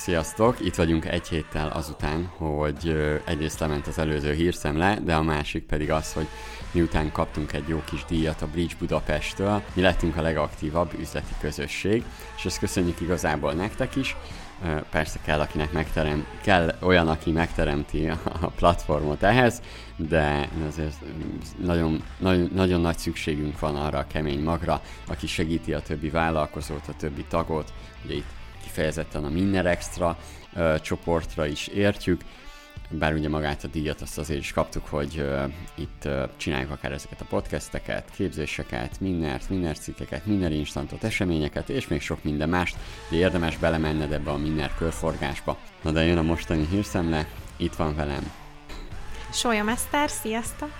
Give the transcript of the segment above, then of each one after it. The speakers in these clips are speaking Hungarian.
Sziasztok! Itt vagyunk egy héttel azután, hogy egyrészt lement az előző hírszemle, de a másik pedig az, hogy miután kaptunk egy jó kis díjat a Bridge Budapesttől, mi lettünk a legaktívabb üzleti közösség, és ezt köszönjük igazából nektek is. Persze kell, akinek megterem, kell olyan, aki megteremti a platformot ehhez, de azért nagyon, nagyon, nagyon nagy szükségünk van arra a kemény magra, aki segíti a többi vállalkozót, a többi tagot, ugye itt kifejezetten a Minner Extra ö, csoportra is értjük, bár ugye magát a díjat azt azért is kaptuk, hogy ö, itt ö, csináljuk akár ezeket a podcasteket, képzéseket, Minnert, Minner cikkeket, Minner instantot, eseményeket, és még sok minden mást, de érdemes belemenned ebbe a Minner körforgásba. Na de jön a mostani hírszemle, itt van velem. Sólyom Eszter, sziasztok!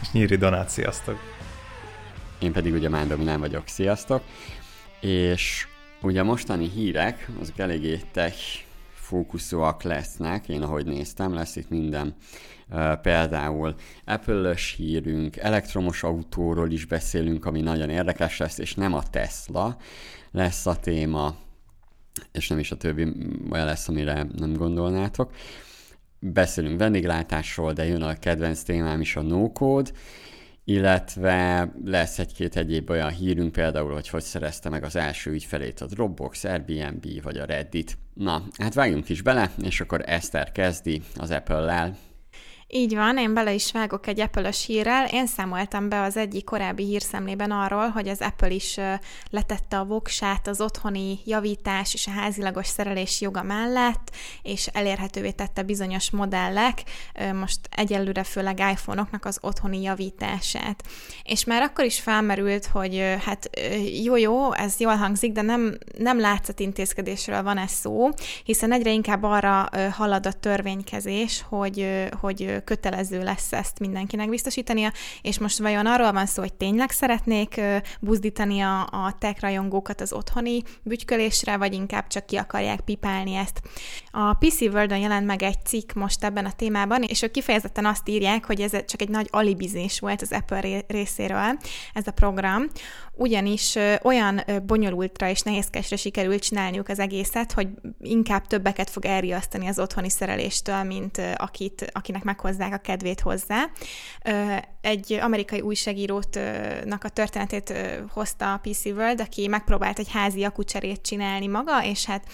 És Nyíri Donát, sziasztok! Én pedig ugye Mándor Milán vagyok, sziasztok! És Ugye a mostani hírek, azok eléggé tech fókuszúak lesznek, én ahogy néztem, lesz itt minden. Például Apple-ös hírünk, elektromos autóról is beszélünk, ami nagyon érdekes lesz, és nem a Tesla lesz a téma, és nem is a többi olyan lesz, amire nem gondolnátok. Beszélünk vendéglátásról, de jön a kedvenc témám is a no-code, illetve lesz egy-két egyéb olyan hírünk, például, hogy hogy szerezte meg az első ügyfelét a Dropbox, Airbnb vagy a Reddit. Na, hát vágjunk is bele, és akkor Eszter kezdi az Apple-lel. Így van, én bele is vágok egy apple hírrel. Én számoltam be az egyik korábbi hírszemlében arról, hogy az Apple is letette a voksát az otthoni javítás és a házilagos szerelés joga mellett, és elérhetővé tette bizonyos modellek, most egyelőre főleg iPhone-oknak az otthoni javítását. És már akkor is felmerült, hogy hát jó-jó, ez jól hangzik, de nem, nem látszat intézkedésről van ez szó, hiszen egyre inkább arra halad a törvénykezés, hogy, hogy kötelező lesz ezt mindenkinek biztosítania, és most vajon arról van szó, hogy tényleg szeretnék buzdítani a, a tech rajongókat az otthoni bütykölésre, vagy inkább csak ki akarják pipálni ezt. A PC world jelent meg egy cikk most ebben a témában, és ők kifejezetten azt írják, hogy ez csak egy nagy alibizés volt az Apple részéről, ez a program, ugyanis olyan bonyolultra és nehézkesre sikerült csinálniuk az egészet, hogy inkább többeket fog elriasztani az otthoni szereléstől, mint akit, akinek meghozzák a kedvét hozzá. Egy amerikai újságírótnak a történetét hozta a PC World, aki megpróbált egy házi akucserét csinálni maga, és hát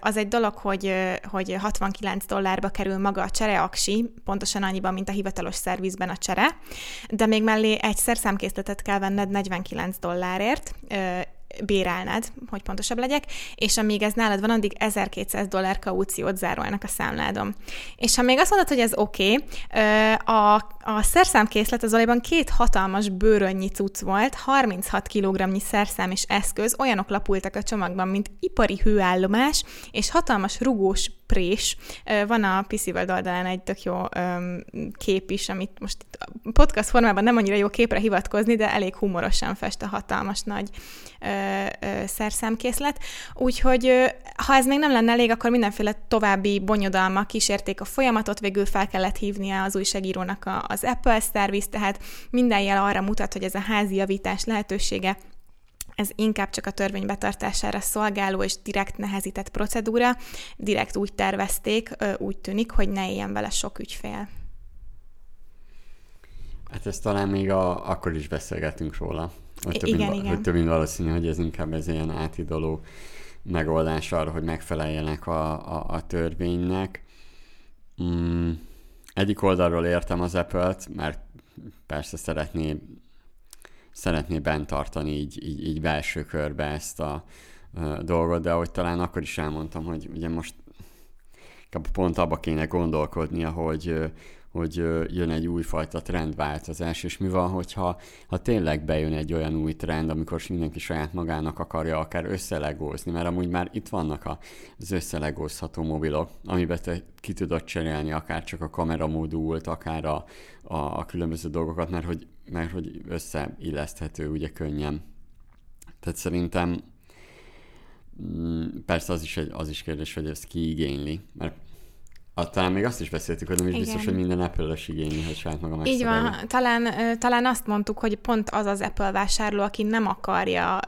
az egy dolog, hogy, hogy 69 dollárba kerül maga a csereaksi, pontosan annyiban, mint a hivatalos szervizben a csere, de még mellé egy szerszámkészletet kell venned 49 dollárba, dollárért bérelned, hogy pontosabb legyek, és amíg ez nálad van, addig 1200 dollár kauciót zárolnak a számládon. És ha még azt mondod, hogy ez oké, okay, a, a szerszámkészlet az valójában két hatalmas bőrönnyi cucc volt, 36 kg szerszám és eszköz, olyanok lapultak a csomagban, mint ipari hőállomás, és hatalmas rugós prés. Van a PC World oldalán egy tök jó kép is, amit most podcast formában nem annyira jó képre hivatkozni, de elég humorosan fest a hatalmas nagy szerszámkészlet. Úgyhogy ha ez még nem lenne elég, akkor mindenféle további bonyodalmak kísérték a folyamatot, végül fel kellett hívnia az újságírónak az Apple Service, tehát minden jel arra mutat, hogy ez a házi javítás lehetősége ez inkább csak a törvény betartására szolgáló és direkt nehezített procedúra. Direkt úgy tervezték, úgy tűnik, hogy ne éljen vele sok ügyfél. Hát ezt talán még a, akkor is beszélgetünk róla. Hogy több, igen, mint, igen. Hogy több mint valószínű, hogy ez inkább ez ilyen átidoló megoldás arra, hogy megfeleljenek a, a, a törvénynek. Mm, egyik oldalról értem az Apple-t, mert persze szeretné, szeretné bent tartani így, így, így belső körbe ezt a, dolgot, de ahogy talán akkor is elmondtam, hogy ugye most pont abba kéne gondolkodnia, hogy, hogy jön egy újfajta trendváltozás, és mi van, hogyha ha tényleg bejön egy olyan új trend, amikor mindenki saját magának akarja akár összelegózni, mert amúgy már itt vannak az összelegózható mobilok, amiben te ki tudod cserélni akár csak a kameramódult, akár a, a, a különböző dolgokat, mert hogy, mert hogy összeilleszthető ugye könnyen. Tehát szerintem mm, persze az is, egy, az is kérdés, hogy ezt kiigényli, mert A, talán még azt is beszéltük, hogy nem is Igen. biztos, hogy minden Apple-ös igényű, saját maga Így van, talán, talán azt mondtuk, hogy pont az az Apple vásárló, aki nem akarja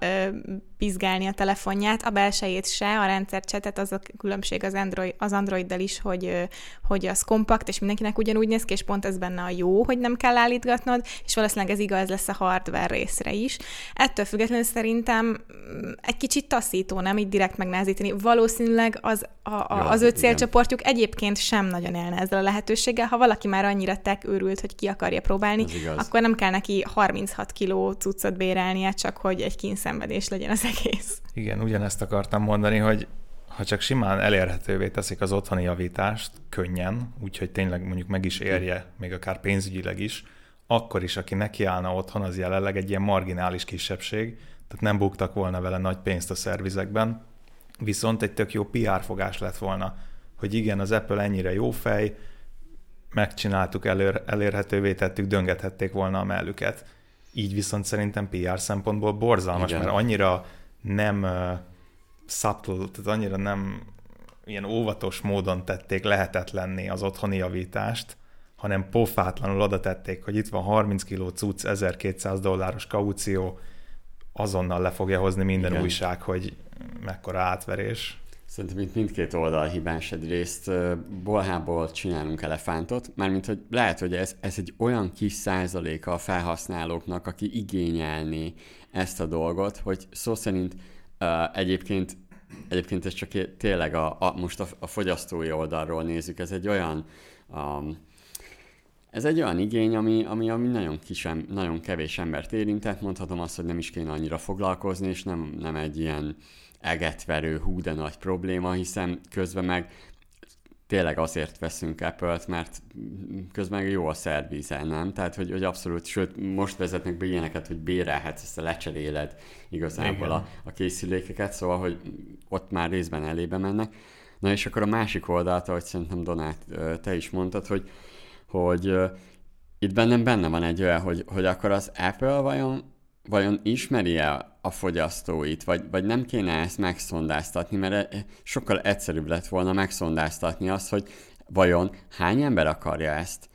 pizgálni a telefonját, a belsejét se, a rendszercsetet, az a különbség az, Android, az Androiddal is, hogy, hogy az kompakt, és mindenkinek ugyanúgy néz ki, és pont ez benne a jó, hogy nem kell állítgatnod, és valószínűleg ez igaz lesz a hardware részre is. Ettől függetlenül szerintem mm, egy kicsit taszító, nem így direkt megnehezíteni. Valószínűleg az, a, a, ja, az ő célcsoportjuk egyébként sem nagyon élne ezzel a lehetőséggel. Ha valaki már annyira tek őrült, hogy ki akarja próbálni, akkor nem kell neki 36 kiló cuccot bérelnie, csak hogy egy kínszenvedés legyen az egész. Igen, ugyanezt akartam mondani, hogy ha csak simán elérhetővé teszik az otthoni javítást, könnyen, úgyhogy tényleg mondjuk meg is érje, még akár pénzügyileg is, akkor is, aki nekiállna otthon, az jelenleg egy ilyen marginális kisebbség, tehát nem buktak volna vele nagy pénzt a szervizekben, viszont egy tök jó PR fogás lett volna, hogy igen, az Apple ennyire jó fej, megcsináltuk, elér, elérhetővé tettük, döngethették volna a mellüket így viszont szerintem PR szempontból borzalmas, Igen. mert annyira nem uh, subtle, tehát annyira nem ilyen óvatos módon tették lehetetlenni az otthoni javítást, hanem pofátlanul oda tették, hogy itt van 30 kiló cucc, 1200 dolláros kaució, azonnal le fogja hozni minden Igen. újság, hogy mekkora átverés. Szerintem itt mindkét oldal hibás egyrészt. Bolhából csinálunk elefántot, mármint, hogy lehet, hogy ez, ez egy olyan kis százaléka a felhasználóknak, aki igényelni ezt a dolgot, hogy szó szerint uh, egyébként Egyébként ez csak tényleg a, a most a, a fogyasztói oldalról nézzük, ez egy olyan um, ez egy olyan igény, ami, ami, ami nagyon, kis, nagyon kevés embert érintett, mondhatom azt, hogy nem is kéne annyira foglalkozni, és nem, nem egy ilyen egetverő hú de nagy probléma, hiszen közben meg tényleg azért veszünk Apple-t, mert közben jó a szervize, nem? Tehát, hogy, hogy abszolút, sőt, most vezetnek be ilyeneket, hogy bérelhetsz, ezt a lecseréled igazából a, a készülékeket, szóval, hogy ott már részben elébe mennek. Na és akkor a másik oldalt, ahogy szerintem Donát, te is mondtad, hogy, hogy itt bennem benne van egy olyan, hogy, hogy akkor az Apple vajon, vajon ismeri el a fogyasztóit, vagy, vagy nem kéne ezt megszondáztatni, mert e, sokkal egyszerűbb lett volna megszondáztatni azt, hogy vajon hány ember akarja ezt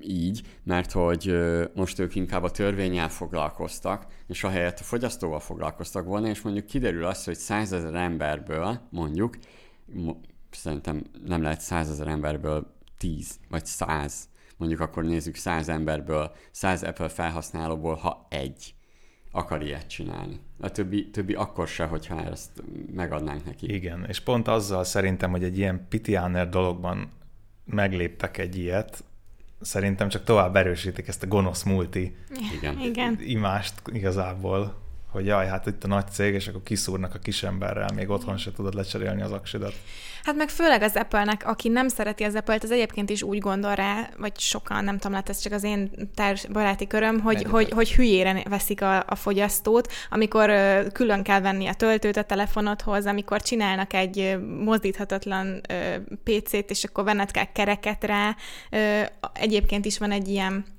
így, mert hogy ö, most ők inkább a törvényel foglalkoztak, és ahelyett a fogyasztóval foglalkoztak volna, és mondjuk kiderül az, hogy százezer emberből mondjuk, szerintem nem lehet százezer emberből tíz vagy száz, mondjuk akkor nézzük száz emberből, száz Apple felhasználóból, ha egy akar ilyet csinálni. A többi, többi akkor se, hogyha ezt megadnánk neki. Igen, és pont azzal szerintem, hogy egy ilyen pitiáner dologban megléptek egy ilyet, szerintem csak tovább erősítik ezt a gonosz multi Igen. Igen. imást igazából hogy jaj, hát itt a nagy cég, és akkor kiszúrnak a kisemberrel, még otthon se tudod lecserélni az aksidat. Hát meg főleg az Apple-nek, aki nem szereti az Apple-t, az egyébként is úgy gondol rá, vagy sokan, nem tudom, lehet ez csak az én társ baráti köröm, hogy, hogy, hogy hülyére veszik a, a fogyasztót, amikor külön kell venni a töltőt a telefonodhoz, amikor csinálnak egy mozdíthatatlan PC-t, és akkor venned kell kereket rá. Egyébként is van egy ilyen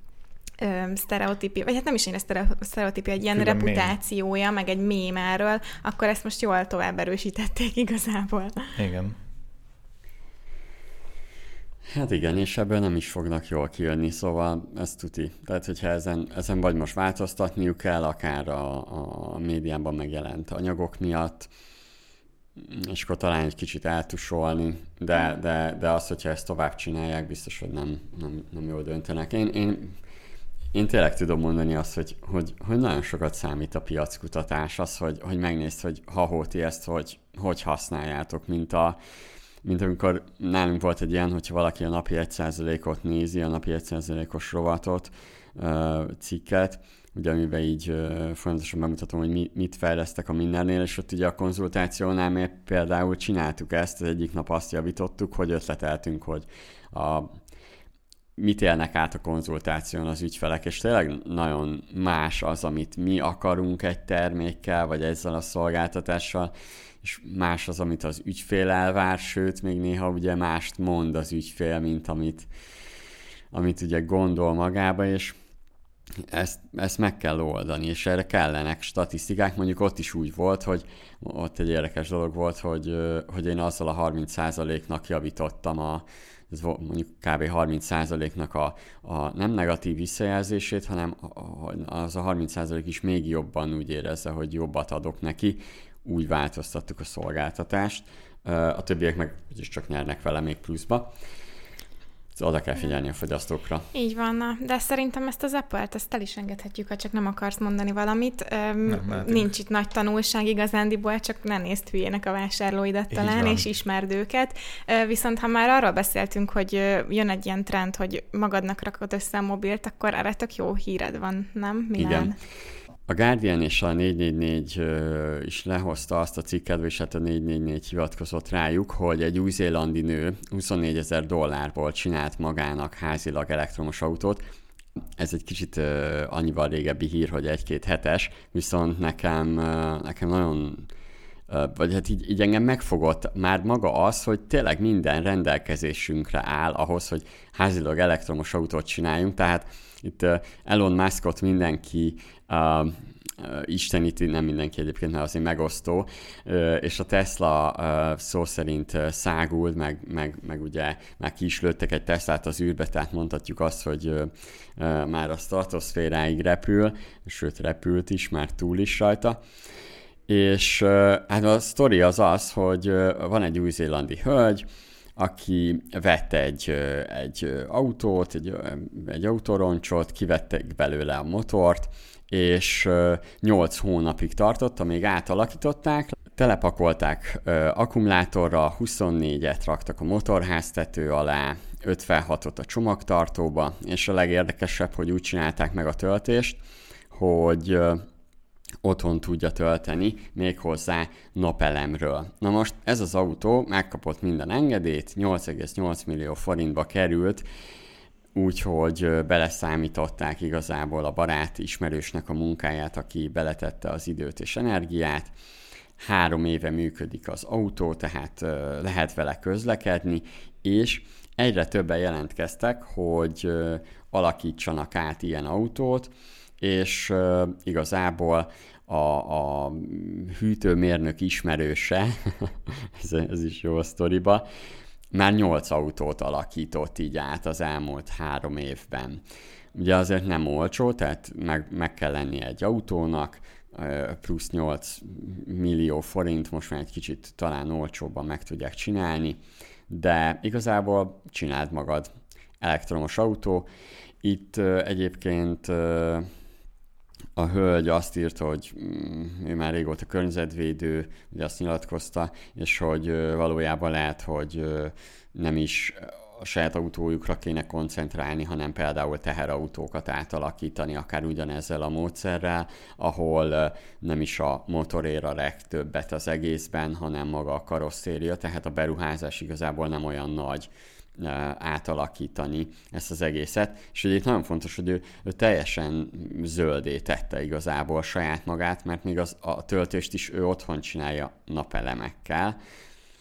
sztereotípia, vagy hát nem is én a sztereotípia, egy ilyen Külön reputációja, mém. meg egy mém erről, akkor ezt most jól tovább erősítették igazából. Igen. Hát igen, és ebből nem is fognak jól kijönni, szóval ez tuti. Tehát, hogyha ezen, ezen vagy most változtatniuk kell, akár a, a médiában megjelent anyagok miatt, és akkor talán egy kicsit eltusolni, de, de, de az, hogyha ezt tovább csinálják, biztos, hogy nem, nem, nem jól döntenek. Én, én én tényleg tudom mondani azt, hogy, hogy, hogy nagyon sokat számít a piackutatás, az, hogy, hogy megnézd, hogy ha ti ezt hogy, hogy használjátok, mint a, mint amikor nálunk volt egy ilyen, hogyha valaki a napi 1%-ot nézi, a napi 1%-os rovatot, cikket, ugye amiben így folyamatosan bemutatom, hogy mi, mit fejlesztek a mindennél, és ott ugye a konzultációnál mi például csináltuk ezt, az egyik nap azt javítottuk, hogy ötleteltünk, hogy a mit élnek át a konzultáción az ügyfelek, és tényleg nagyon más az, amit mi akarunk egy termékkel, vagy ezzel a szolgáltatással, és más az, amit az ügyfél elvár, sőt, még néha ugye mást mond az ügyfél, mint amit, amit ugye gondol magába, és ezt, ezt meg kell oldani, és erre kellenek statisztikák. Mondjuk ott is úgy volt, hogy ott egy érdekes dolog volt, hogy, hogy én azzal a 30%-nak javítottam a, ez mondjuk kb. 30%-nak a, a nem negatív visszajelzését, hanem az a 30% is még jobban úgy érezze, hogy jobbat adok neki, úgy változtattuk a szolgáltatást. A többiek meg is csak nyernek vele még pluszba oda kell figyelni a fogyasztókra. Így van, na. de szerintem ezt az Apple-t, ezt el is engedhetjük, ha csak nem akarsz mondani valamit. Nem, Nincs itt nagy tanulság igazándiból, csak ne nézd hülyének a vásárlóidat talán, és ismerd őket. Viszont ha már arról beszéltünk, hogy jön egy ilyen trend, hogy magadnak rakod össze a mobilt, akkor erre tök jó híred van, nem? Milyen? Igen. A Guardian és a 444 is lehozta azt a cikket, és hát a 444 hivatkozott rájuk, hogy egy új-zélandi nő 24 ezer dollárból csinált magának házilag elektromos autót. Ez egy kicsit uh, annyival régebbi hír, hogy egy-két hetes, viszont nekem, uh, nekem nagyon vagy hát így, így engem megfogott már maga az, hogy tényleg minden rendelkezésünkre áll ahhoz, hogy házilag elektromos autót csináljunk, tehát itt Elon Muskot mindenki uh, nem mindenki egyébként, mert azért megosztó, és a Tesla szó szerint szágult, meg, meg, meg ugye már ki is lőttek egy Teslát az űrbe, tehát mondhatjuk azt, hogy már a stratoszféráig repül, sőt repült is, már túl is rajta. És hát a sztori az az, hogy van egy új-zélandi hölgy, aki vette egy, egy autót, egy, egy autóroncsot, kivettek belőle a motort, és 8 hónapig tartott, amíg átalakították, telepakolták akkumulátorra, 24-et raktak a motorháztető alá, 56-ot a csomagtartóba, és a legérdekesebb, hogy úgy csinálták meg a töltést, hogy otthon tudja tölteni, méghozzá napelemről. Na most ez az autó megkapott minden engedélyt, 8,8 millió forintba került, úgyhogy beleszámították igazából a barát ismerősnek a munkáját, aki beletette az időt és energiát. Három éve működik az autó, tehát lehet vele közlekedni, és egyre többen jelentkeztek, hogy alakítsanak át ilyen autót, és igazából a, a hűtőmérnök ismerőse, ez, ez is jó a sztoriba, már nyolc autót alakított így át az elmúlt három évben. Ugye azért nem olcsó, tehát meg, meg kell lenni egy autónak, plusz 8 millió forint, most már egy kicsit talán olcsóbban meg tudják csinálni, de igazából csináld magad elektromos autó. Itt egyébként a hölgy azt írta, hogy mm, ő már régóta környezetvédő, ugye azt nyilatkozta, és hogy valójában lehet, hogy nem is a saját autójukra kéne koncentrálni, hanem például teherautókat átalakítani, akár ugyanezzel a módszerrel, ahol nem is a motor ér a legtöbbet az egészben, hanem maga a karosszéria, tehát a beruházás igazából nem olyan nagy átalakítani ezt az egészet, és ugye itt nagyon fontos, hogy ő, ő teljesen zöldé tette igazából saját magát, mert még az, a töltést is ő otthon csinálja napelemekkel,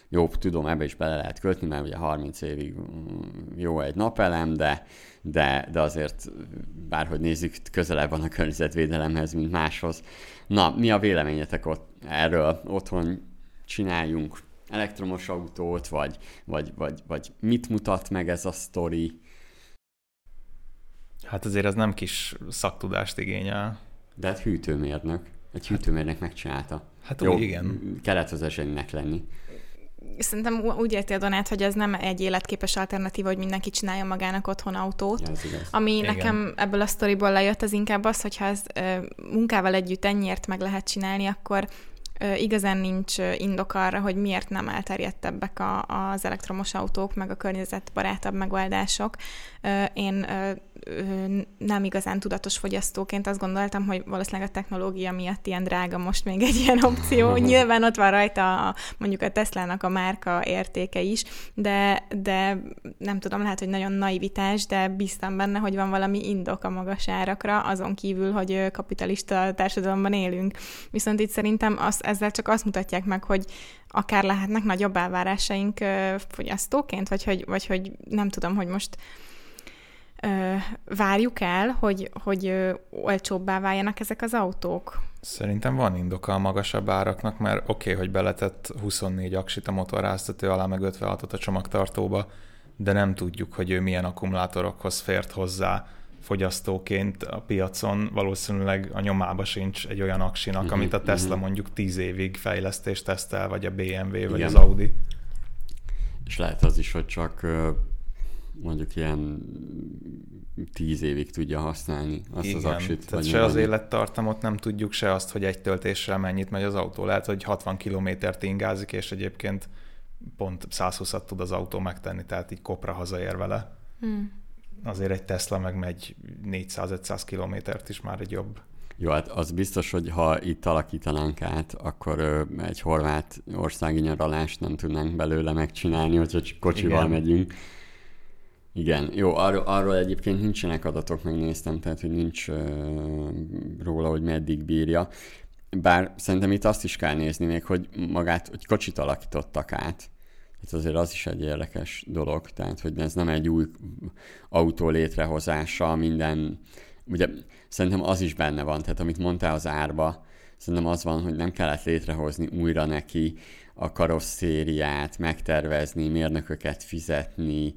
jó, tudom, ebbe is bele lehet kötni, mert ugye 30 évig mm, jó egy napelem, de, de, de azért bárhogy nézzük, közelebb van a környezetvédelemhez, mint máshoz. Na, mi a véleményetek ott erről? Otthon csináljunk elektromos autót, vagy, vagy, vagy, vagy mit mutat meg ez a sztori? Hát azért ez nem kis szaktudást igényel. De hát hűtőmérnök. Egy hát- hűtőmérnök megcsinálta. Hát Jó, úgy, igen. Kellett az esélynek lenni. Szerintem úgy érti a Donát, hogy ez nem egy életképes alternatíva, hogy mindenki csinálja magának otthon autót. Ja, Ami Igen. nekem ebből a sztoriból lejött, az inkább az, hogyha ez munkával együtt ennyiért meg lehet csinálni, akkor igazán nincs indok arra, hogy miért nem elterjedtebbek a, az elektromos autók, meg a környezetbarátabb megoldások. Én nem igazán tudatos fogyasztóként azt gondoltam, hogy valószínűleg a technológia miatt ilyen drága most még egy ilyen opció. Nyilván ott van rajta a, mondjuk a Tesla-nak a márka értéke is, de, de nem tudom, lehet, hogy nagyon naivitás, de bíztam benne, hogy van valami indok a magas árakra, azon kívül, hogy kapitalista társadalomban élünk. Viszont itt szerintem az, ezzel csak azt mutatják meg, hogy akár lehetnek nagyobb elvárásaink fogyasztóként, vagy hogy, vagy hogy nem tudom, hogy most várjuk el, hogy, hogy ö, olcsóbbá váljanak ezek az autók? Szerintem van indoka a magasabb áraknak, mert oké, okay, hogy beletett 24 aksit a motorháztató alá, meg 56-ot a csomagtartóba, de nem tudjuk, hogy ő milyen akkumulátorokhoz fért hozzá fogyasztóként a piacon. Valószínűleg a nyomába sincs egy olyan aksinak, uh-huh, amit a Tesla uh-huh. mondjuk 10 évig fejlesztést tesztel, vagy a BMW, Igen. vagy az Audi. És lehet az is, hogy csak mondjuk ilyen tíz évig tudja használni azt Igen, az aksit. Tehát se az élettartamot nem tudjuk, se azt, hogy egy töltéssel mennyit megy az autó. Lehet, hogy 60 kilométert ingázik, és egyébként pont 120-at tud az autó megtenni, tehát így kopra hazaér vele. Hmm. Azért egy Tesla meg megy 400-500 kilométert is már egy jobb. Jó, hát az biztos, hogy ha itt alakítanánk át, akkor ö, egy horvát országi nyaralást nem tudnánk belőle megcsinálni, hogyha kocsival Igen. megyünk. Igen, jó, arról, arról egyébként nincsenek adatok, megnéztem, tehát hogy nincs uh, róla, hogy meddig bírja. Bár szerintem itt azt is kell nézni még, hogy magát, hogy kocsit alakítottak át. Itt azért az is egy érdekes dolog, tehát hogy ez nem egy új autó létrehozása, minden, ugye szerintem az is benne van, tehát amit mondtál az árba, szerintem az van, hogy nem kellett létrehozni újra neki a karosszériát, megtervezni, mérnököket fizetni,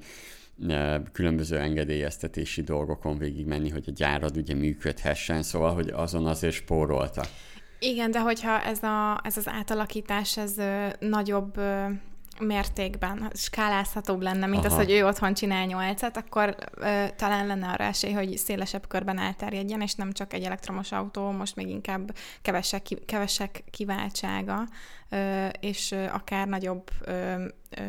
különböző engedélyeztetési dolgokon végigmenni, hogy a gyárad ugye működhessen, szóval, hogy azon azért spóroltak. Igen, de hogyha ez, a, ez az átalakítás, ez nagyobb mértékben skálázhatóbb lenne, mint Aha. az, hogy ő otthon csinál nyolcat, akkor ö, talán lenne arra esély, hogy szélesebb körben elterjedjen, és nem csak egy elektromos autó, most még inkább kevesek, kevesek kiváltsága, ö, és ö, akár nagyobb ö, ö,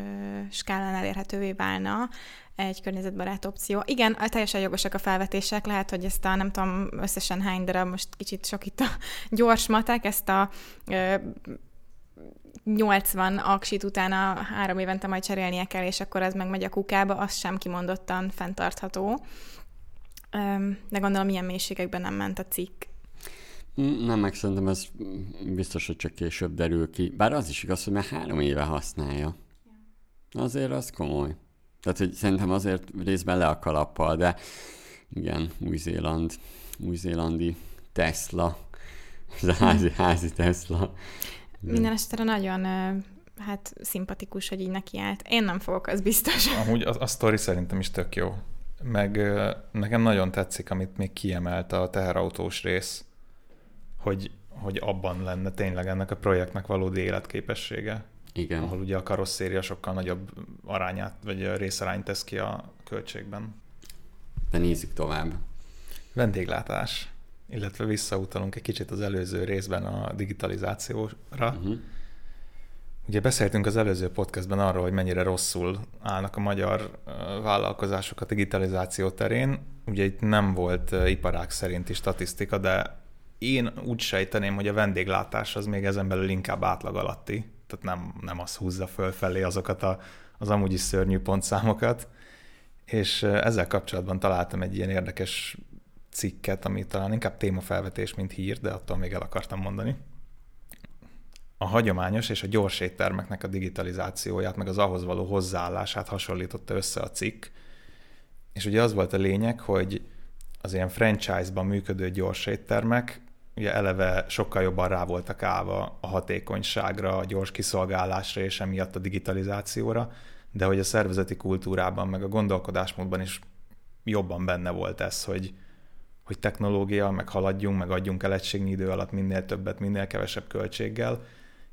skálán elérhetővé válna egy környezetbarát opció. Igen, teljesen jogosak a felvetések, lehet, hogy ezt a nem tudom összesen hány darab, most kicsit sok itt a gyors matek, ezt a ö, 80 aksit utána három évente majd cserélnie kell, és akkor ez meg megy a kukába, az sem kimondottan fenntartható. De gondolom, milyen mélységekben nem ment a cikk. Nem, meg szerintem ez biztos, hogy csak később derül ki. Bár az is igaz, hogy már három éve használja. Azért az komoly. Tehát, hogy szerintem azért részben le a kalappal, de igen, Új-Zéland, új-zélandi Tesla, ez a házi, házi Tesla. Minden esetre nagyon hát szimpatikus, hogy így nekiállt. Én nem fogok, az biztos. Amúgy a, a sztori szerintem is tök jó. Meg nekem nagyon tetszik, amit még kiemelt a teherautós rész, hogy, hogy abban lenne tényleg ennek a projektnek valódi életképessége. Igen. Ahol ugye a karosszéria sokkal nagyobb arányát, vagy részarányt tesz ki a költségben. De nézzük tovább. Vendéglátás illetve visszautalunk egy kicsit az előző részben a digitalizációra. Uh-huh. Ugye beszéltünk az előző podcastben arról, hogy mennyire rosszul állnak a magyar vállalkozások a digitalizáció terén. Ugye itt nem volt iparák szerinti statisztika, de én úgy sejteném, hogy a vendéglátás az még ezen belül inkább átlag alatti, tehát nem, nem az húzza fölfelé azokat a, az amúgy is szörnyű pontszámokat. És ezzel kapcsolatban találtam egy ilyen érdekes cikket, ami talán inkább témafelvetés, mint hír, de attól még el akartam mondani. A hagyományos és a gyors éttermeknek a digitalizációját, meg az ahhoz való hozzáállását hasonlította össze a cikk. És ugye az volt a lényeg, hogy az ilyen franchise-ban működő gyors éttermek ugye eleve sokkal jobban rá voltak állva a hatékonyságra, a gyors kiszolgálásra és emiatt a digitalizációra, de hogy a szervezeti kultúrában, meg a gondolkodásmódban is jobban benne volt ez, hogy, hogy technológia, meg haladjunk, meg adjunk el egységnyi idő alatt minél többet, minél kevesebb költséggel,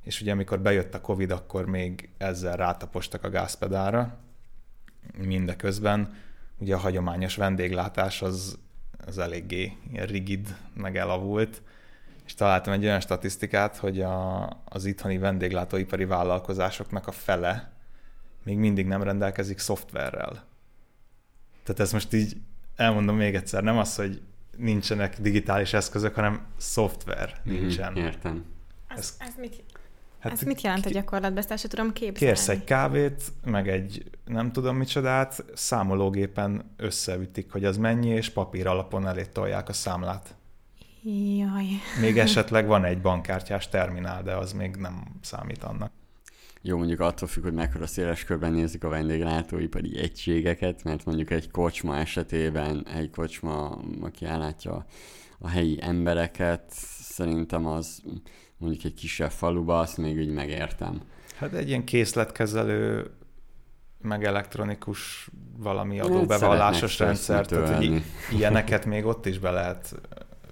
és ugye amikor bejött a Covid, akkor még ezzel rátapostak a gázpedára, mindeközben ugye a hagyományos vendéglátás az, az eléggé rigid, meg elavult, és találtam egy olyan statisztikát, hogy a, az itthoni vendéglátóipari vállalkozásoknak a fele még mindig nem rendelkezik szoftverrel. Tehát ez most így elmondom még egyszer, nem az, hogy nincsenek digitális eszközök, hanem szoftver mhm, nincsen. Mm, értem. Ez, ez, mit, hát ez mit jelent a gyakorlatban? Ezt el sem tudom képzelni. Kérsz egy kávét, meg egy nem tudom micsodát, számológépen összeütik, hogy az mennyi, és papír alapon elé tolják a számlát. Jaj. Még esetleg van egy bankkártyás terminál, de az még nem számít annak. Jó, mondjuk attól függ, hogy mekkora széles körben nézik a vendéglátóipari egységeket, mert mondjuk egy kocsma esetében, egy kocsma, aki ellátja a helyi embereket, szerintem az mondjuk egy kisebb faluba, azt még úgy megértem. Hát egy ilyen készletkezelő, meg elektronikus valami hát adóbevallásos rendszer, tehát ilyeneket még ott is be lehet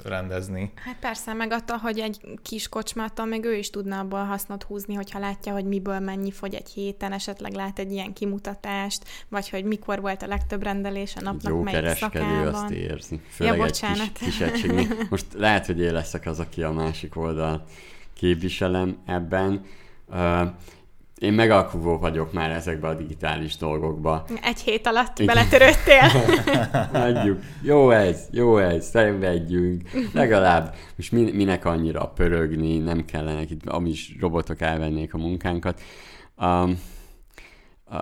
rendezni. Hát persze, meg attól, hogy egy kis kocsmától még ő is tudna abból hasznot húzni, hogyha látja, hogy miből mennyi fogy egy héten, esetleg lát egy ilyen kimutatást, vagy hogy mikor volt a legtöbb rendelés a napnak Jó melyik szakában. azt érzi. Főleg ja, bocsánat. Kis, kis Most lehet, hogy én leszek az, aki a másik oldal képviselem ebben. Uh, én megalkuvó vagyok már ezekbe a digitális dolgokba. Egy hét alatt beletörődtél. Adjuk. Jó ez, jó ez, szenvedjünk. Legalább most minek annyira pörögni, nem kellene itt, amis robotok elvennék a munkánkat. Um, uh,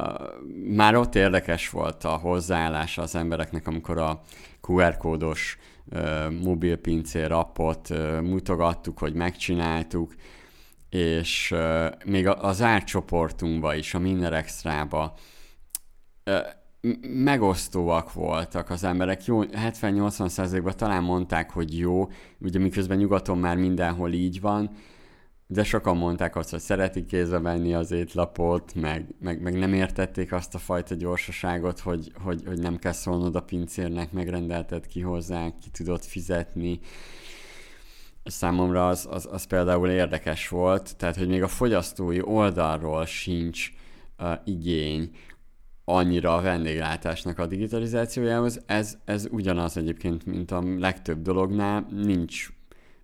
már ott érdekes volt a hozzáállása az embereknek, amikor a QR kódos uh, mobilpincér appot uh, mutogattuk, hogy megcsináltuk, és uh, még az árcsoportunkba is, a Miner Extra-ba uh, megosztóak voltak az emberek. Jó, 70-80%-ban talán mondták, hogy jó, ugye miközben nyugaton már mindenhol így van, de sokan mondták azt, hogy szeretik kézbe venni az étlapot, meg, meg, meg nem értették azt a fajta gyorsaságot, hogy, hogy, hogy nem kell szólnod a pincérnek, megrendelted ki hozzá, ki tudod fizetni számomra az, az, az például érdekes volt, tehát hogy még a fogyasztói oldalról sincs uh, igény annyira a vendéglátásnak a digitalizációjához. Ez, ez ugyanaz egyébként, mint a legtöbb dolognál, nincs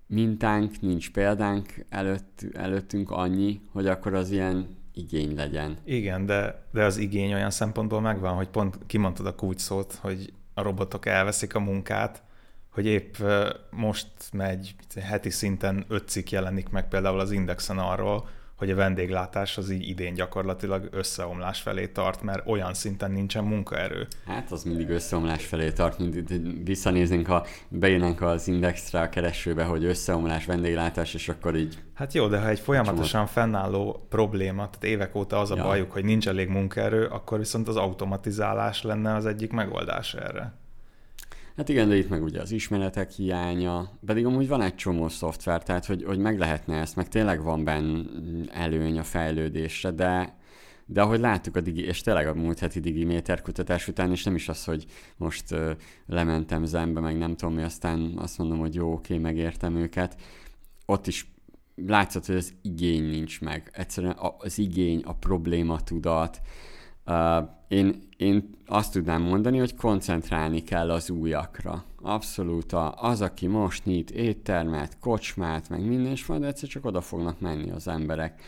mintánk, nincs példánk előtt, előttünk annyi, hogy akkor az ilyen igény legyen. Igen, de, de az igény olyan szempontból megvan, hogy pont kimondtad a kulcsszót, hogy a robotok elveszik a munkát, hogy épp most megy, heti szinten öt cikk jelenik meg például az Indexen arról, hogy a vendéglátás az így idén gyakorlatilag összeomlás felé tart, mert olyan szinten nincsen munkaerő. Hát az mindig összeomlás felé tart, mindig visszanézünk, ha bejönnek az Indexre a keresőbe, hogy összeomlás, vendéglátás, és akkor így... Hát jó, de ha egy folyamatosan fennálló probléma, tehát évek óta az a ja. bajuk, hogy nincs elég munkaerő, akkor viszont az automatizálás lenne az egyik megoldás erre. Hát igen, de itt meg ugye az ismeretek hiánya, pedig amúgy van egy csomó szoftver, tehát hogy, hogy meg lehetne ezt, meg tényleg van benne előny a fejlődésre, de, de ahogy láttuk a digi, és tényleg a múlt heti digiméter kutatás után, és nem is az, hogy most uh, lementem zenbe, meg nem tudom mi, aztán azt mondom, hogy jó, oké, megértem őket, ott is látszott, hogy az igény nincs meg. Egyszerűen az igény, a probléma tudat, Uh, én, én azt tudnám mondani, hogy koncentrálni kell az újakra. Abszolút az, aki most nyit éttermet, kocsmát, meg minden, és majd egyszer csak oda fognak menni az emberek,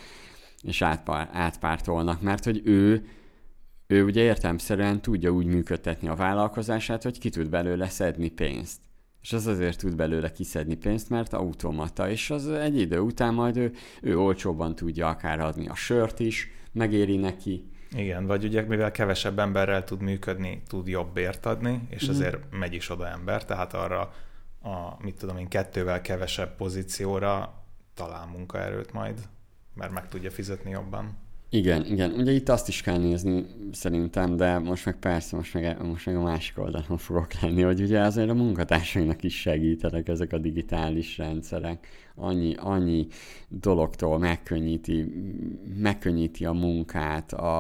és átpár, átpártolnak, mert hogy ő, ő ugye értelmszerűen tudja úgy működtetni a vállalkozását, hogy ki tud belőle szedni pénzt. És az azért tud belőle kiszedni pénzt, mert automata, és az egy idő után majd ő, ő olcsóbban tudja akár adni a sört is, megéri neki, igen, vagy ugye mivel kevesebb emberrel tud működni, tud jobb bért adni, és mm. azért megy is oda ember, tehát arra a, mit tudom én, kettővel kevesebb pozícióra talál munkaerőt majd, mert meg tudja fizetni jobban. Igen, igen. Ugye itt azt is kell nézni szerintem, de most meg persze, most meg, most meg a másik oldalon fogok lenni, hogy ugye azért a munkatársainak is segítenek ezek a digitális rendszerek. Annyi, annyi dologtól megkönnyíti, megkönnyíti a munkát, a,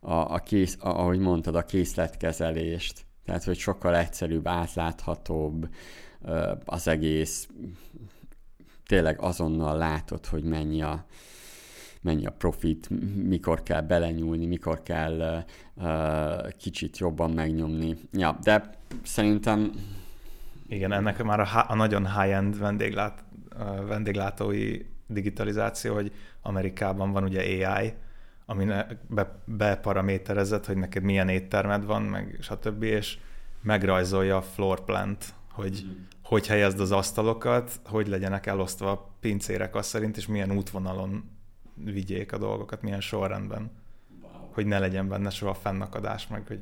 a, a kész, a, ahogy mondtad, a készletkezelést. Tehát, hogy sokkal egyszerűbb, átláthatóbb az egész. Tényleg azonnal látod, hogy mennyi a, mennyi a profit, mikor kell belenyúlni, mikor kell uh, kicsit jobban megnyomni. Ja, de szerintem... Igen, ennek már a, a nagyon high-end vendéglát, vendéglátói digitalizáció, hogy Amerikában van ugye AI, ami be, beparaméterezett, hogy neked milyen éttermed van, meg stb., és megrajzolja a floor plant, hogy mm. hogy helyezd az asztalokat, hogy legyenek elosztva a pincérek azt szerint, és milyen útvonalon vigyék a dolgokat, milyen sorrendben, wow. hogy ne legyen benne soha fennakadás, meg hogy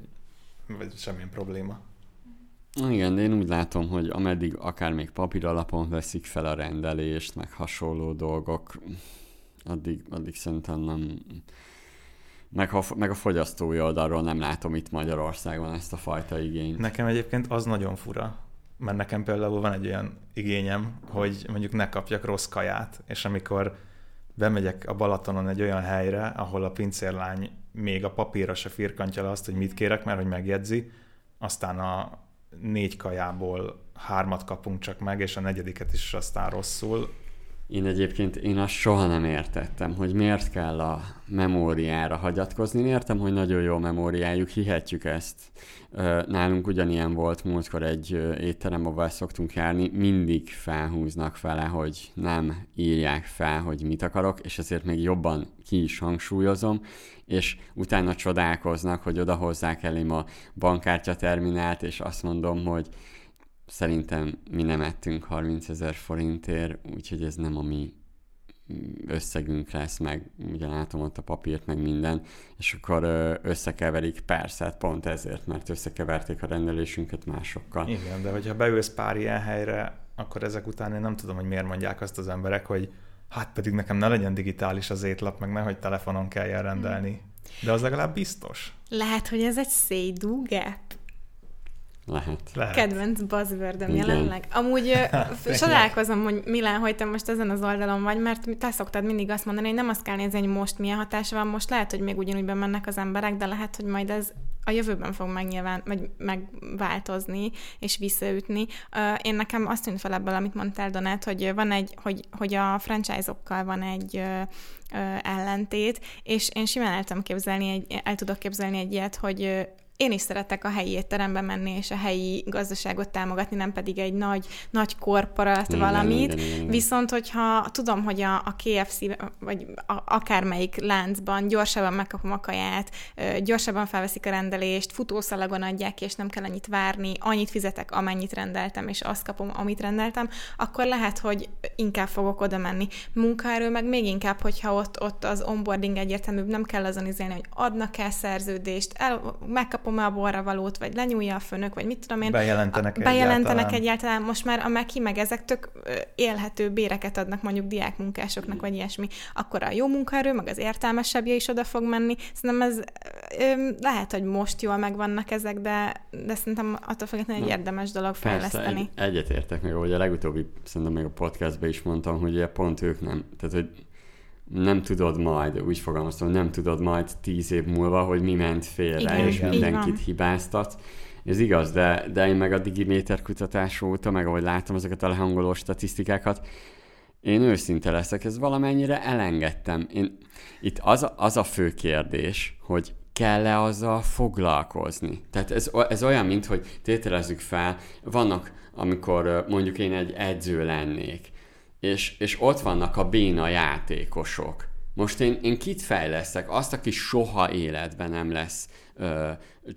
vagy semmilyen probléma. Igen, de én úgy látom, hogy ameddig akár még papír alapon veszik fel a rendelést, meg hasonló dolgok, addig, addig szerintem nem... Meg, ha, meg a fogyasztói oldalról nem látom itt Magyarországon ezt a fajta igényt. Nekem egyébként az nagyon fura, mert nekem például van egy olyan igényem, hogy mondjuk ne kapjak rossz kaját, és amikor bemegyek a Balatonon egy olyan helyre, ahol a pincérlány még a papírra se firkantja le azt, hogy mit kérek, mert hogy megjegyzi, aztán a négy kajából hármat kapunk csak meg, és a negyediket is aztán rosszul. Én egyébként én azt soha nem értettem, hogy miért kell a memóriára hagyatkozni. Én értem, hogy nagyon jó memóriájuk, hihetjük ezt. Nálunk ugyanilyen volt múltkor egy étterem, ahol szoktunk járni, mindig felhúznak vele, hogy nem írják fel, hogy mit akarok, és ezért még jobban ki is hangsúlyozom, és utána csodálkoznak, hogy odahozzák elém a bankkártya terminált, és azt mondom, hogy szerintem mi nem ettünk 30 ezer forintért, úgyhogy ez nem a mi összegünk lesz, meg ugye látom ott a papírt, meg minden, és akkor összekeverik, persze, hát pont ezért, mert összekeverték a rendelésünket másokkal. Igen, de hogyha beülsz pár ilyen helyre, akkor ezek után én nem tudom, hogy miért mondják azt az emberek, hogy hát pedig nekem ne legyen digitális az étlap, meg nehogy telefonon kelljen rendelni. De az legalább biztos. Lehet, hogy ez egy szédú gap. Lehet. Lehet. Kedvenc buzzwordem jelenleg. Amúgy csodálkozom, hogy Milán, hogy te most ezen az oldalon vagy, mert te szoktad mindig azt mondani, hogy nem azt kell nézni, hogy most milyen hatása van, most lehet, hogy még ugyanúgy bemennek az emberek, de lehet, hogy majd ez a jövőben fog megnyilván, vagy megváltozni és visszaütni. Én nekem azt tűnt fel ebből, amit mondtál, Donát, hogy van egy, hogy, hogy a franchise-okkal van egy ellentét, és én simán el, tudom képzelni egy, el tudok képzelni egy ilyet, hogy én is szeretek a helyi étterembe menni, és a helyi gazdaságot támogatni, nem pedig egy nagy, nagy korporat igen, valamit. Igen, igen, igen. Viszont, hogyha tudom, hogy a, a KFC, vagy a, akármelyik láncban gyorsabban megkapom a kaját, gyorsabban felveszik a rendelést, futószalagon adják, és nem kell annyit várni, annyit fizetek, amennyit rendeltem, és azt kapom, amit rendeltem, akkor lehet, hogy inkább fogok oda menni. Munkaerő meg még inkább, hogyha ott, ott az onboarding egyértelműbb, nem kell azon izélni, hogy adnak el szerződést, el, megkap megkapom-e a borravalót, vagy lenyúlja a főnök, vagy mit tudom én. Bejelentenek, bejelentenek egyáltalán. egyáltalán. Most már a Meki meg ezek tök élhető béreket adnak mondjuk diákmunkásoknak, vagy ilyesmi. Akkor a jó munkaerő, meg az értelmesebbje is oda fog menni. Szerintem ez lehet, hogy most jól megvannak ezek, de, de szerintem attól függetlenül egy érdemes dolog fejleszteni. Persze, egy, egyetértek meg, hogy a legutóbbi, szerintem még a podcastban is mondtam, hogy ugye pont ők nem, tehát hogy nem tudod majd, úgy fogalmaztam, nem tudod majd tíz év múlva, hogy mi ment félre, Igen, és mindenkit hibáztat. Ez igaz, de, de én meg a Digiméter kutatás óta, meg ahogy látom ezeket a lehangoló statisztikákat, én őszinte leszek, ez valamennyire elengedtem. Én, itt az a, az a fő kérdés, hogy kell-e azzal foglalkozni. Tehát ez, ez olyan, mint hogy tételezzük fel, vannak, amikor mondjuk én egy edző lennék, és, és ott vannak a béna játékosok. Most én, én kit fejlesztek? Azt, aki soha életben nem lesz ö,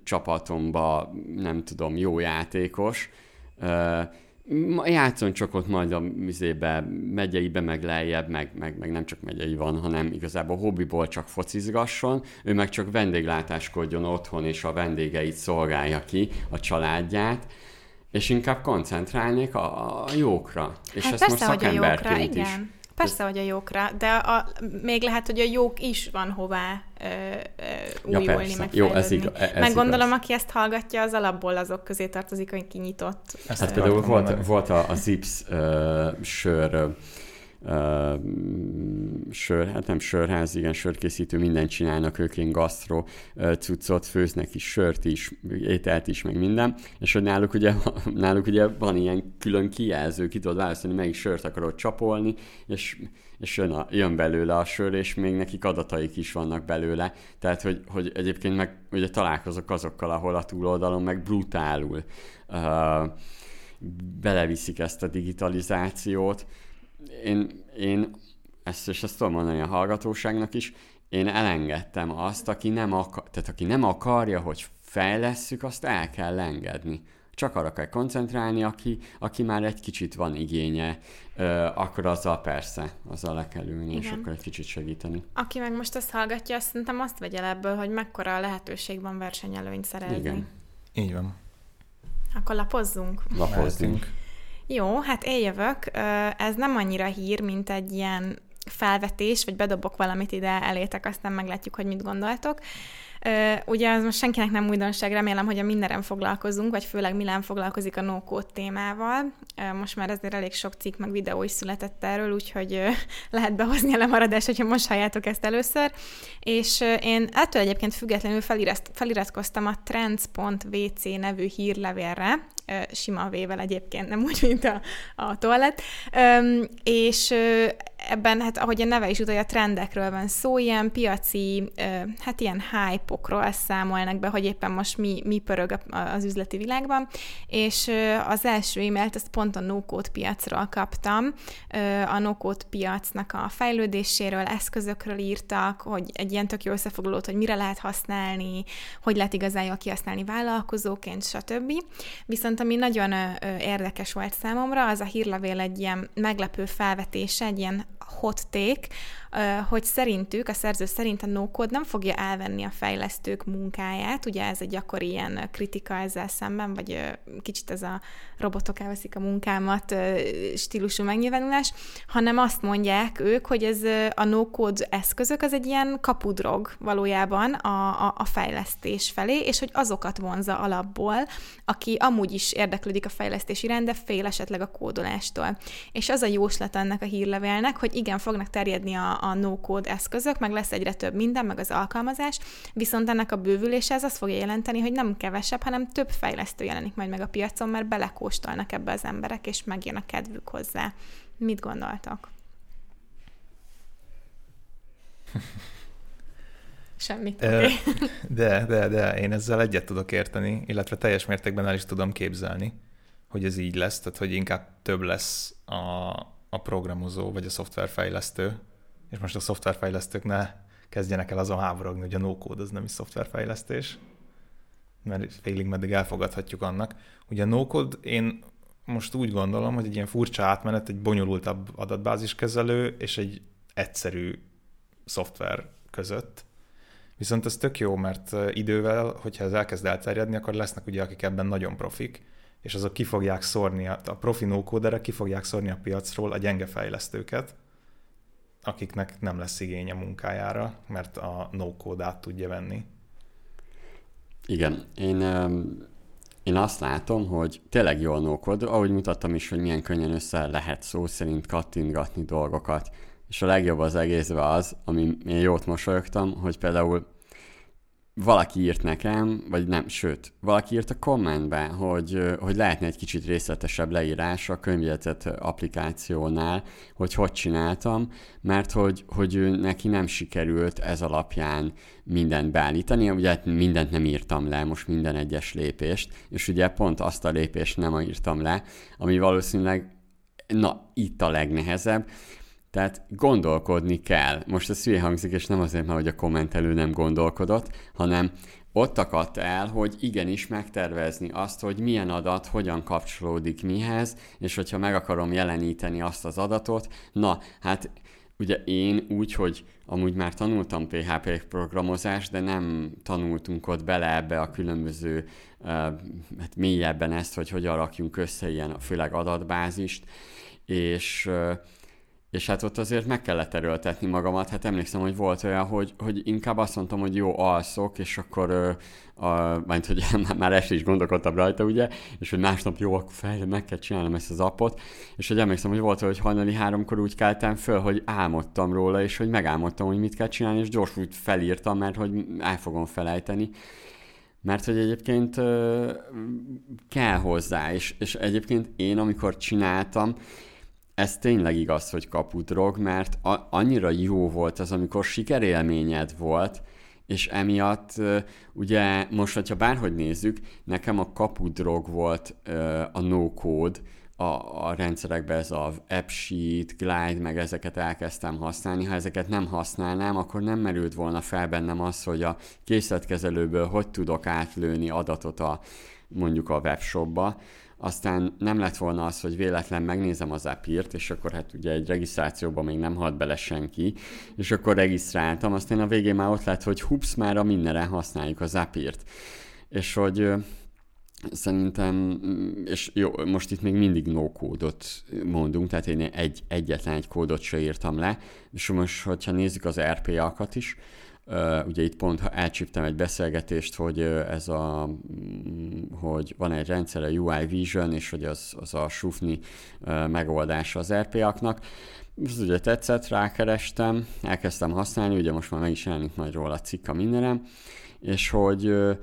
csapatomba, nem tudom, jó játékos, ö, játszon csak ott majd a mizébe, megyeibe, meg lejjebb, meg, meg, meg nem csak megyei van, hanem igazából hobbiból csak focizgasson, ő meg csak vendéglátáskodjon otthon, és a vendégeit szolgálja ki, a családját, és inkább koncentrálnék a, a jókra. És hát ezt persze, most hogy a jókra, is. Igen. Persze, hogy a jókra, de a, még lehet, hogy a jók is van hová ö, ö, újulni, ja, meg Jó, ez, igaz, ez Meg gondolom, igaz. aki ezt hallgatja, az alapból azok közé tartozik, hogy kinyitott. Ezt hát például volt, volt a, a Zips uh, sör sör, hát nem sörház, igen, sörkészítő, mindent csinálnak, ők ilyen gasztro cuccot, főznek is, sört is, ételt is, meg minden, és hogy náluk ugye, náluk ugye van ilyen külön kijelző, ki tudod választani, melyik sört akarod csapolni, és, és jön, a, jön belőle a sör, és még nekik adataik is vannak belőle, tehát hogy, hogy egyébként meg ugye találkozok azokkal, ahol a túloldalon meg brutálul uh, beleviszik ezt a digitalizációt, én, én ezt, és ezt tudom mondani a hallgatóságnak is, én elengedtem azt, aki nem, akar, tehát aki nem akarja, hogy fejlesszük, azt el kell engedni. Csak arra kell koncentrálni, aki, aki már egy kicsit van igénye, ö, akkor azzal persze, azzal le kell ülni, Igen. és akkor egy kicsit segíteni. Aki meg most ezt hallgatja, azt szerintem azt vegye ebből, hogy mekkora lehetőség van versenyelőnyt szerezni. Igen. Így van. Akkor lapozzunk. Lapozzunk. Jó, hát én jövök. Ez nem annyira hír, mint egy ilyen felvetés, vagy bedobok valamit ide elétek, aztán meglátjuk, hogy mit gondoltok. Ugye az most senkinek nem újdonság, remélem, hogy a mindenem foglalkozunk, vagy főleg Milán foglalkozik a no témával. Most már ezért elég sok cikk meg videó is született erről, úgyhogy lehet behozni a lemaradást, hogyha most halljátok ezt először. És én ettől egyébként függetlenül feliratkoztam a trends.vc nevű hírlevélre, sima vével egyébként, nem úgy, mint a, a toalett, és ebben, hát ahogy a neve is utalja, trendekről van szó, ilyen piaci, hát ilyen hype-okról számolnak be, hogy éppen most mi, mi pörög az üzleti világban, és az első e-mailt ezt pont a no piacról kaptam, a no piacnak a fejlődéséről, eszközökről írtak, hogy egy ilyen tök jó összefoglalót, hogy mire lehet használni, hogy lehet igazán jól kihasználni vállalkozóként, stb. Viszont ami nagyon érdekes volt számomra, az a hírlevél egy ilyen meglepő felvetése, egy ilyen hot take, hogy szerintük, a szerző szerint a no nem fogja elvenni a fejlesztők munkáját, ugye ez egy gyakori ilyen kritika ezzel szemben, vagy kicsit ez a robotok elveszik a munkámat stílusú megnyilvánulás, hanem azt mondják ők, hogy ez a no eszközök az egy ilyen kapudrog valójában a, a, a fejlesztés felé, és hogy azokat vonza alapból, aki amúgy is érdeklődik a fejlesztés iránt, de fél esetleg a kódolástól. És az a jóslat ennek a hírlevélnek, hogy igen, fognak terjedni a, a no-code eszközök, meg lesz egyre több minden, meg az alkalmazás, viszont ennek a bővülése ez azt fogja jelenteni, hogy nem kevesebb, hanem több fejlesztő jelenik majd meg a piacon, mert belekóstolnak ebbe az emberek, és megjön a kedvük hozzá. Mit gondoltak? Semmit. Okay. De, de, de, én ezzel egyet tudok érteni, illetve teljes mértékben el is tudom képzelni, hogy ez így lesz, tehát hogy inkább több lesz a, a programozó vagy a szoftverfejlesztő, és most a szoftverfejlesztők ne kezdjenek el azon háborogni, hogy a no-code az nem is szoftverfejlesztés, mert félig meddig elfogadhatjuk annak. Ugye a no-code én most úgy gondolom, hogy egy ilyen furcsa átmenet, egy bonyolultabb adatbáziskezelő és egy egyszerű szoftver között. Viszont ez tök jó, mert idővel, hogyha ez elkezd elterjedni, akkor lesznek ugye, akik ebben nagyon profik, és azok ki fogják szórni, a profi no ki fogják szórni a piacról a gyenge fejlesztőket, akiknek nem lesz igénye munkájára, mert a no-code át tudja venni. Igen, én, én azt látom, hogy tényleg jól no ahogy mutattam is, hogy milyen könnyen össze lehet szó szerint kattintgatni dolgokat. És a legjobb az egészben az, ami én jót mosolyogtam, hogy például valaki írt nekem, vagy nem, sőt, valaki írt a kommentbe, hogy, hogy lehetne egy kicsit részletesebb leírás a könyvjegyzet applikációnál, hogy hogy csináltam, mert hogy, hogy neki nem sikerült ez alapján mindent beállítani, ugye hát mindent nem írtam le, most minden egyes lépést, és ugye pont azt a lépést nem írtam le, ami valószínűleg na, itt a legnehezebb, tehát gondolkodni kell. Most ez hülye hangzik, és nem azért, mert hogy a kommentelő nem gondolkodott, hanem ott akadt el, hogy igenis megtervezni azt, hogy milyen adat hogyan kapcsolódik mihez, és hogyha meg akarom jeleníteni azt az adatot, na, hát ugye én úgy, hogy amúgy már tanultam PHP programozást, de nem tanultunk ott bele ebbe a különböző, uh, hát mélyebben ezt, hogy hogyan rakjunk össze ilyen, főleg adatbázist, és uh, és hát ott azért meg kellett erőltetni magamat. Hát emlékszem, hogy volt olyan, hogy, hogy inkább azt mondtam, hogy jó, alszok, és akkor ö, a, majd, hogy már este is gondolkodtam rajta, ugye, és hogy másnap jó, akkor fel, meg kell csinálnom ezt az appot, és hogy emlékszem, hogy volt, hogy hajnali háromkor úgy keltem föl, hogy álmodtam róla, és hogy megálmodtam, hogy mit kell csinálni, és gyorsan úgy felírtam, mert hogy el fogom felejteni. Mert hogy egyébként kell hozzá, és, és egyébként én, amikor csináltam, ez tényleg igaz, hogy kapudrog, mert a- annyira jó volt az, amikor sikerélményed volt, és emiatt ugye most, hogyha bárhogy nézzük, nekem a kapudrog volt a no-code, a, a rendszerekben ez a AppSheet, Glide, meg ezeket elkezdtem használni. Ha ezeket nem használnám, akkor nem merült volna fel bennem az, hogy a készletkezelőből hogy tudok átlőni adatot a mondjuk a webshopba, aztán nem lett volna az, hogy véletlen megnézem az appírt, és akkor hát ugye egy regisztrációban még nem halt bele senki, és akkor regisztráltam, aztán a végén már ott lett, hogy hups, már a mindenre használjuk az appírt. És hogy szerintem, mm, és jó, most itt még mindig no kódot mondunk, tehát én egy, egyetlen egy kódot se írtam le, és most, hogyha nézzük az RPA-kat is, Uh, ugye itt pont elcsíptem egy beszélgetést, hogy ez a, mm, hogy van egy rendszer, a UI Vision, és hogy az, az a sufni uh, megoldása az RPA-knak. Ez ugye tetszett, rákerestem, elkezdtem használni, ugye most már meg is jelenik majd róla a cikk a mindenem, és hogy uh,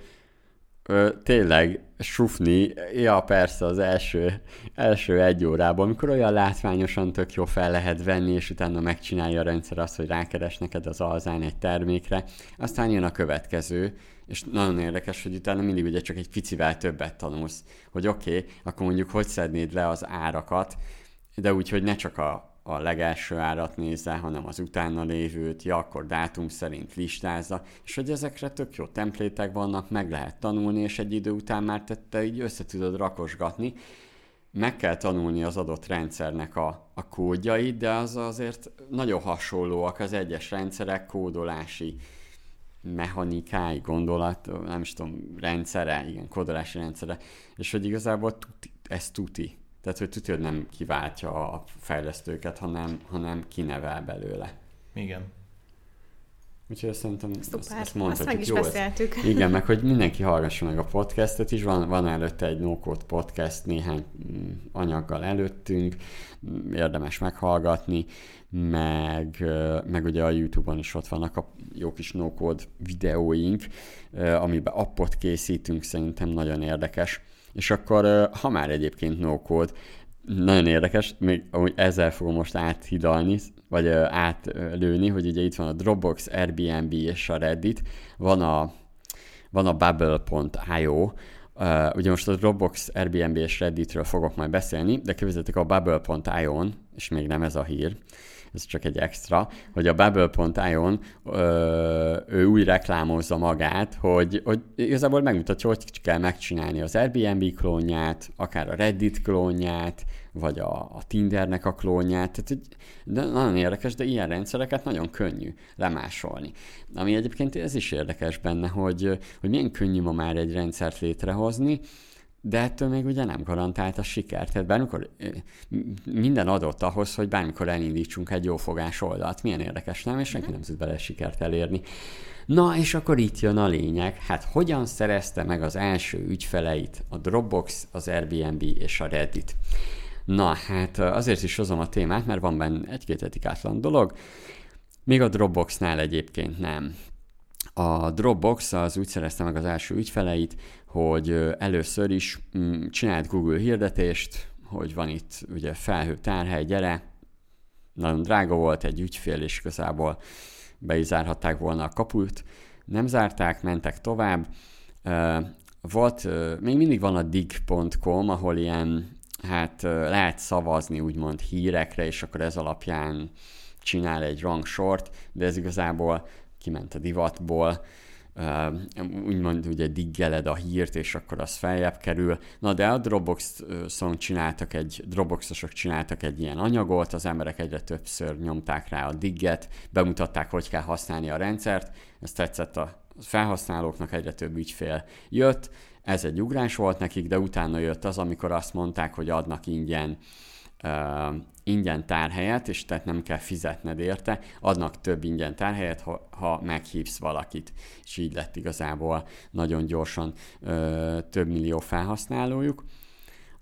ö, tényleg sufni, ja persze az első, első egy órában, amikor olyan látványosan tök jó fel lehet venni, és utána megcsinálja a rendszer azt, hogy rákeres neked az alzán egy termékre, aztán jön a következő, és nagyon érdekes, hogy utána mindig ugye csak egy picivel többet tanulsz, hogy oké, okay, akkor mondjuk hogy szednéd le az árakat, de úgy, hogy ne csak a, a legelső árat nézze, hanem az utána lévőt, ja, akkor dátum szerint listázza, és hogy ezekre tök jó templétek vannak, meg lehet tanulni, és egy idő után már te, te így össze tudod rakosgatni. Meg kell tanulni az adott rendszernek a, a kódjait, de az azért nagyon hasonlóak az egyes rendszerek kódolási mechanikái, gondolat, nem is tudom, rendszere, igen, kódolási rendszere, és hogy igazából tuti, ez tuti, tehát, hogy tudja, hogy nem kiváltja a fejlesztőket, hanem, hanem kinevel belőle. Igen. Úgyhogy azt szerintem Szuper. azt, azt mondhatjuk. Azt meg is jó, beszéltük. Ez, igen, meg hogy mindenki hallgassa meg a podcastet is, van, van előtte egy no podcast néhány mm, anyaggal előttünk, mm, érdemes meghallgatni, meg, meg ugye a Youtube-on is ott vannak a jó kis no videóink, amiben appot készítünk, szerintem nagyon érdekes és akkor, ha már egyébként no code, nagyon érdekes, még ahogy ezzel fogom most áthidalni, vagy átlőni, hogy ugye itt van a Dropbox, Airbnb és a Reddit, van a, van a bubble.io, Uh, ugye most a Dropbox, Airbnb és Redditről fogok majd beszélni, de képzeljétek a bubble.io-n, és még nem ez a hír, ez csak egy extra, hogy a Bubble.io-n ő úgy reklámozza magát, hogy, hogy igazából megmutatja, hogy kell megcsinálni az Airbnb klónját, akár a Reddit klónját, vagy a, a Tindernek a klónját, tehát de nagyon érdekes, de ilyen rendszereket nagyon könnyű lemásolni. Ami egyébként ez is érdekes benne, hogy, hogy milyen könnyű ma már egy rendszert létrehozni, de ettől még ugye nem garantált a siker. Tehát bármikor minden adott ahhoz, hogy bármikor elindítsunk egy jófogás oldalt. Milyen érdekes, nem? És senki nem tud bele sikert elérni. Na, és akkor itt jön a lényeg. Hát hogyan szerezte meg az első ügyfeleit a Dropbox, az Airbnb és a Reddit? Na, hát azért is hozom a témát, mert van benne egy-két etikátlan dolog. Még a Dropboxnál egyébként nem. A Dropbox az úgy szerezte meg az első ügyfeleit, hogy először is mm, csinált Google hirdetést, hogy van itt ugye felhő tárhely, gyere, nagyon drága volt egy ügyfél, és igazából be is zárhatták volna a kaput. Nem zárták, mentek tovább. Volt, még mindig van a dig.com, ahol ilyen, hát lehet szavazni úgymond hírekre, és akkor ez alapján csinál egy rangsort, de ez igazából kiment a divatból, úgymond ugye diggeled a hírt, és akkor az feljebb kerül. Na de a Dropbox-on csináltak egy, Dropboxosok csináltak egy ilyen anyagot, az emberek egyre többször nyomták rá a digget, bemutatták, hogy kell használni a rendszert, ez tetszett a felhasználóknak, egyre több ügyfél jött, ez egy ugrás volt nekik, de utána jött az, amikor azt mondták, hogy adnak ingyen ingyen tárhelyet, és tehát nem kell fizetned érte, adnak több ingyen tárhelyet, ha, ha meghívsz valakit. És így lett igazából nagyon gyorsan uh, több millió felhasználójuk.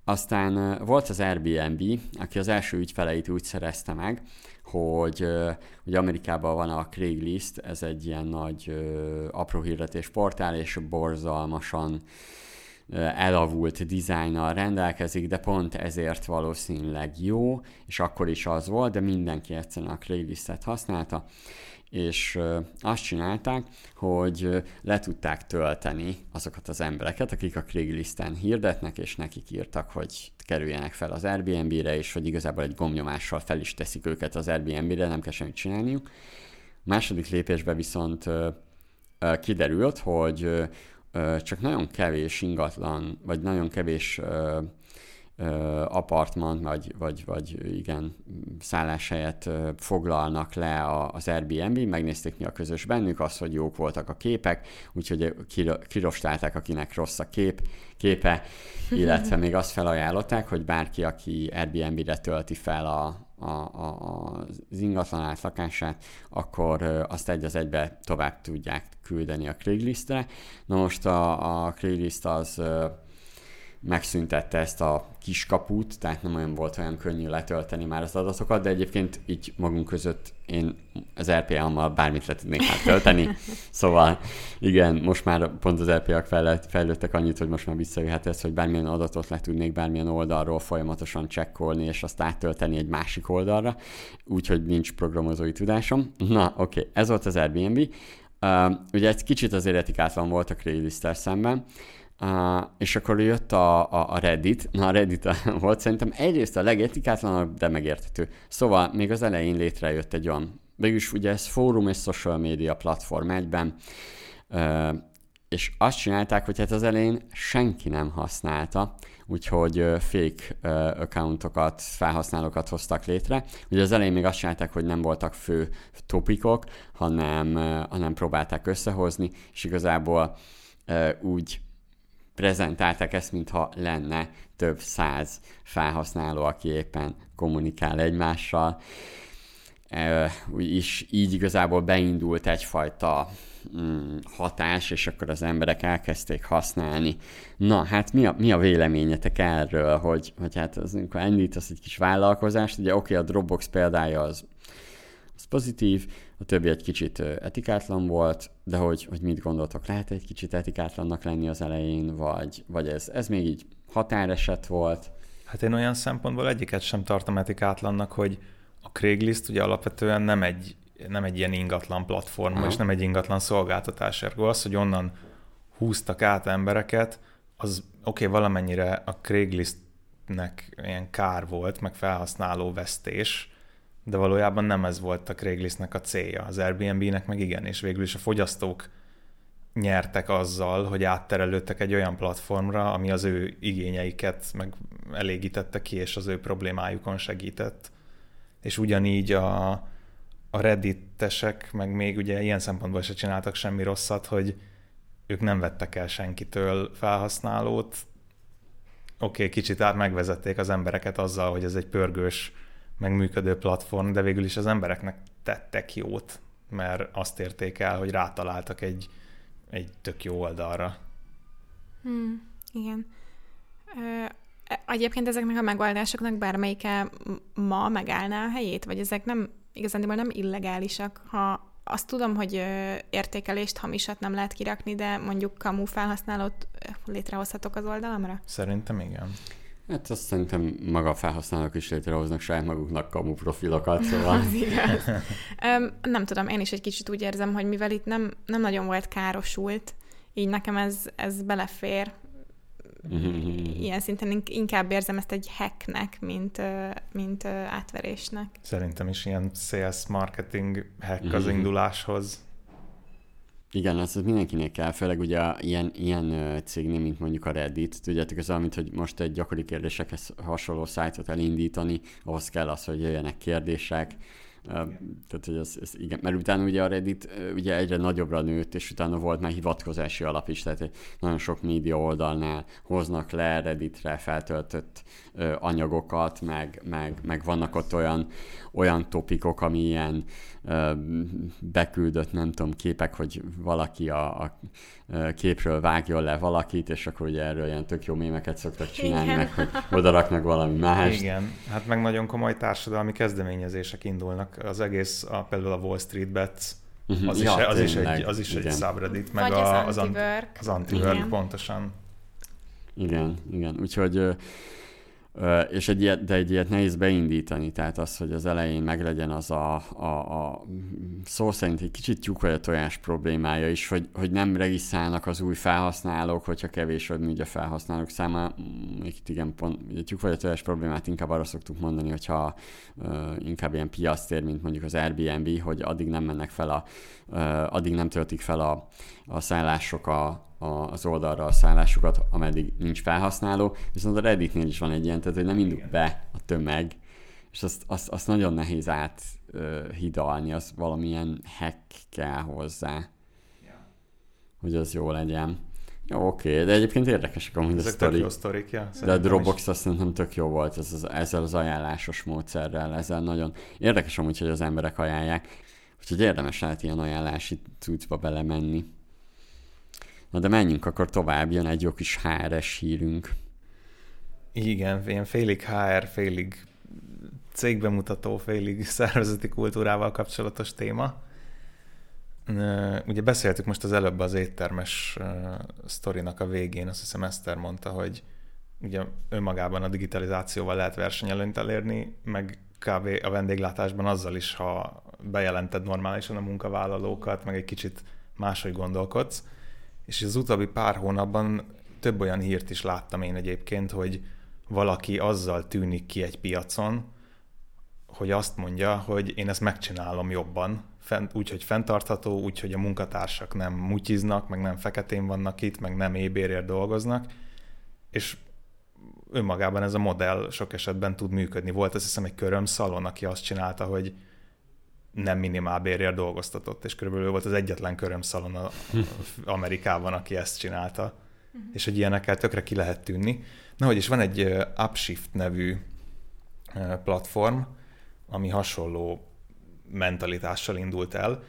Aztán uh, volt az Airbnb, aki az első ügyfeleit úgy szerezte meg, hogy hogy Amerikában van a Craigslist, ez egy ilyen nagy apró hirdetés portál, és borzalmasan elavult dizájnnal rendelkezik, de pont ezért valószínűleg jó, és akkor is az volt, de mindenki egyszerűen a Craiglistet használta, és azt csinálták, hogy le tudták tölteni azokat az embereket, akik a Craigslisten hirdetnek, és nekik írtak, hogy kerüljenek fel az Airbnb-re, és hogy igazából egy gomnyomással fel is teszik őket az Airbnb-re, nem kell semmit csinálniuk. A második lépésben viszont kiderült, hogy csak nagyon kevés ingatlan, vagy nagyon kevés apartmant, vagy, vagy, vagy igen, szálláshelyet foglalnak le az Airbnb, megnézték mi a közös bennük, az, hogy jók voltak a képek, úgyhogy kirostálták, akinek rossz a kép, képe, illetve még azt felajánlották, hogy bárki, aki Airbnb-re tölti fel a, a, a, az ingatlan átlakását, akkor azt egy az egybe tovább tudják küldeni a Craiglistre. Na most a, a Craigslist az megszüntette ezt a kiskaput, tehát nem olyan volt olyan könnyű letölteni már az adatokat, de egyébként így magunk között én az RPA-mmal bármit le tudnék már tölteni, szóval igen, most már pont az RPA-k fejlődtek annyit, hogy most már visszajöhet ez, hogy bármilyen adatot le tudnék bármilyen oldalról folyamatosan csekkolni, és azt áttölteni egy másik oldalra, úgyhogy nincs programozói tudásom. Na, oké, okay, ez volt az Airbnb. Uh, ugye egy kicsit az etikátlan volt a craigslist szemben, Uh, és akkor jött a, a, a Reddit. Na, a Reddit volt szerintem egyrészt a legetikátlanabb, de megérthető. Szóval még az elején létrejött egy olyan, végülis ugye ez fórum és social media platform egyben, uh, és azt csinálták, hogy hát az elején senki nem használta, úgyhogy fake accountokat, felhasználókat hoztak létre. Ugye az elején még azt csinálták, hogy nem voltak fő topikok, hanem, hanem próbálták összehozni, és igazából úgy prezentálták ezt, mintha lenne több száz felhasználó, aki éppen kommunikál egymással. És így igazából beindult egyfajta mm, hatás, és akkor az emberek elkezdték használni. Na, hát mi a, mi a véleményetek erről, hogy, hogy hát az, amikor indítasz egy kis vállalkozást, ugye oké, okay, a Dropbox példája az, az pozitív, a többi egy kicsit etikátlan volt, de hogy, hogy mit gondoltok, lehet egy kicsit etikátlannak lenni az elején, vagy, vagy ez, ez még így határeset volt? Hát én olyan szempontból egyiket sem tartom etikátlannak, hogy a Craigslist ugye alapvetően nem egy, nem egy ilyen ingatlan platform, Aha. és nem egy ingatlan szolgáltatás. Ergo az, hogy onnan húztak át embereket, az oké, okay, valamennyire a Craigslistnek ilyen kár volt, meg felhasználó vesztés, de valójában nem ez volt a Craigslistnek a célja. Az Airbnb-nek meg igen, és végül is a fogyasztók nyertek azzal, hogy átterelődtek egy olyan platformra, ami az ő igényeiket meg elégítette ki, és az ő problémájukon segített. És ugyanígy a, a redditesek meg még ugye ilyen szempontból se csináltak semmi rosszat, hogy ők nem vettek el senkitől felhasználót. Oké, okay, kicsit át megvezették az embereket azzal, hogy ez egy pörgős megműködő platform, de végül is az embereknek tettek jót, mert azt érték el, hogy rátaláltak egy, egy tök jó oldalra. Hmm, igen. Ö, egyébként ezeknek a megoldásoknak bármelyike ma megállná a helyét, vagy ezek nem igazándiból nem illegálisak, ha azt tudom, hogy értékelést, hamisat nem lehet kirakni, de mondjuk kamu felhasználót létrehozhatok az oldalamra? Szerintem igen. Hát azt szerintem maga a felhasználók is létrehoznak saját maguknak kamu profilokat, szóval... Az igaz. um, nem tudom, én is egy kicsit úgy érzem, hogy mivel itt nem, nem nagyon volt károsult, így nekem ez, ez belefér. Ilyen szinten inkább érzem ezt egy hacknek, mint, mint átverésnek. Szerintem is ilyen sales marketing hack az induláshoz. Igen, az mindenkinek kell, főleg ugye ilyen, ilyen cégnél, mint mondjuk a Reddit. Tudjátok, ez amit, hogy most egy gyakori kérdésekhez hasonló szájtot elindítani, ahhoz kell az, hogy jöjjenek kérdések, tehát, hogy ez, ez, igen, mert utána ugye a Reddit ugye egyre nagyobbra nőtt, és utána volt már hivatkozási alap is, tehát nagyon sok média oldalnál hoznak le Redditre feltöltött ö, anyagokat, meg, meg, meg, vannak ott olyan, olyan topikok, ami ilyen ö, beküldött, nem tudom, képek, hogy valaki a, a képről vágjon le valakit, és akkor ugye erről ilyen tök jó mémeket szoktak csinálni, Igen. meg hogy odaraknak valami más. Igen, hát meg nagyon komoly társadalmi kezdeményezések indulnak. Az egész, a, például a Wall Street Bets, uh-huh. az, ja, is, az, is egy, az is egy subreddit, meg Vagy a, az, anti-work. Az anti-work, pontosan. Igen, igen. Úgyhogy és egy ilyet, de egy ilyet nehéz beindítani, tehát az, hogy az elején meglegyen az a, a, a szó szerint egy kicsit tyúk vagy a tojás problémája is, hogy, hogy nem regisztrálnak az új felhasználók, hogyha kevés vagy a felhasználók száma. Itt igen, pont, a tyúk vagy a tojás problémát inkább arra szoktuk mondani, hogyha uh, inkább ilyen piasztér, mint mondjuk az Airbnb, hogy addig nem mennek fel a, uh, addig nem töltik fel a, a szállások a, az oldalra a szállásukat, ameddig nincs felhasználó, viszont a Redditnél is van egy ilyen, tehát hogy nem indul be a tömeg, és azt, azt, azt nagyon nehéz áthidalni, az valamilyen hack kell hozzá, hogy az jó legyen. Jó, oké, de egyébként érdekesek amúgy Ezek a sztori. jó sztorik, ja. De a Dropbox azt szerintem tök jó volt ez az, ezzel az ajánlásos módszerrel, ezzel nagyon érdekes amúgy, hogy az emberek ajánlják, úgyhogy érdemes lehet ilyen ajánlási cuccba belemenni. Na de menjünk akkor tovább, jön egy jó kis HRS hírünk. Igen, ilyen félig HR, félig cégbemutató, félig szervezeti kultúrával kapcsolatos téma. Ugye beszéltük most az előbb az éttermes sztorinak a végén, azt hiszem Eszter mondta, hogy ugye önmagában a digitalizációval lehet versenyelőnyt elérni, meg kb. a vendéglátásban azzal is, ha bejelented normálisan a munkavállalókat, meg egy kicsit máshogy gondolkodsz. És az utóbbi pár hónapban több olyan hírt is láttam én egyébként, hogy valaki azzal tűnik ki egy piacon, hogy azt mondja, hogy én ezt megcsinálom jobban, fent, úgy, hogy fenntartható, úgy, hogy a munkatársak nem mutyiznak, meg nem feketén vannak itt, meg nem ébérért dolgoznak, és önmagában ez a modell sok esetben tud működni. Volt azt hiszem egy körömszalon, aki azt csinálta, hogy nem minimálbérért dolgoztatott, és körülbelül volt az egyetlen körömszalon a, Amerikában, aki ezt csinálta. Uh-huh. És hogy ilyenekkel tökre ki lehet tűnni. Na, hogy is van egy Upshift nevű platform, ami hasonló mentalitással indult el.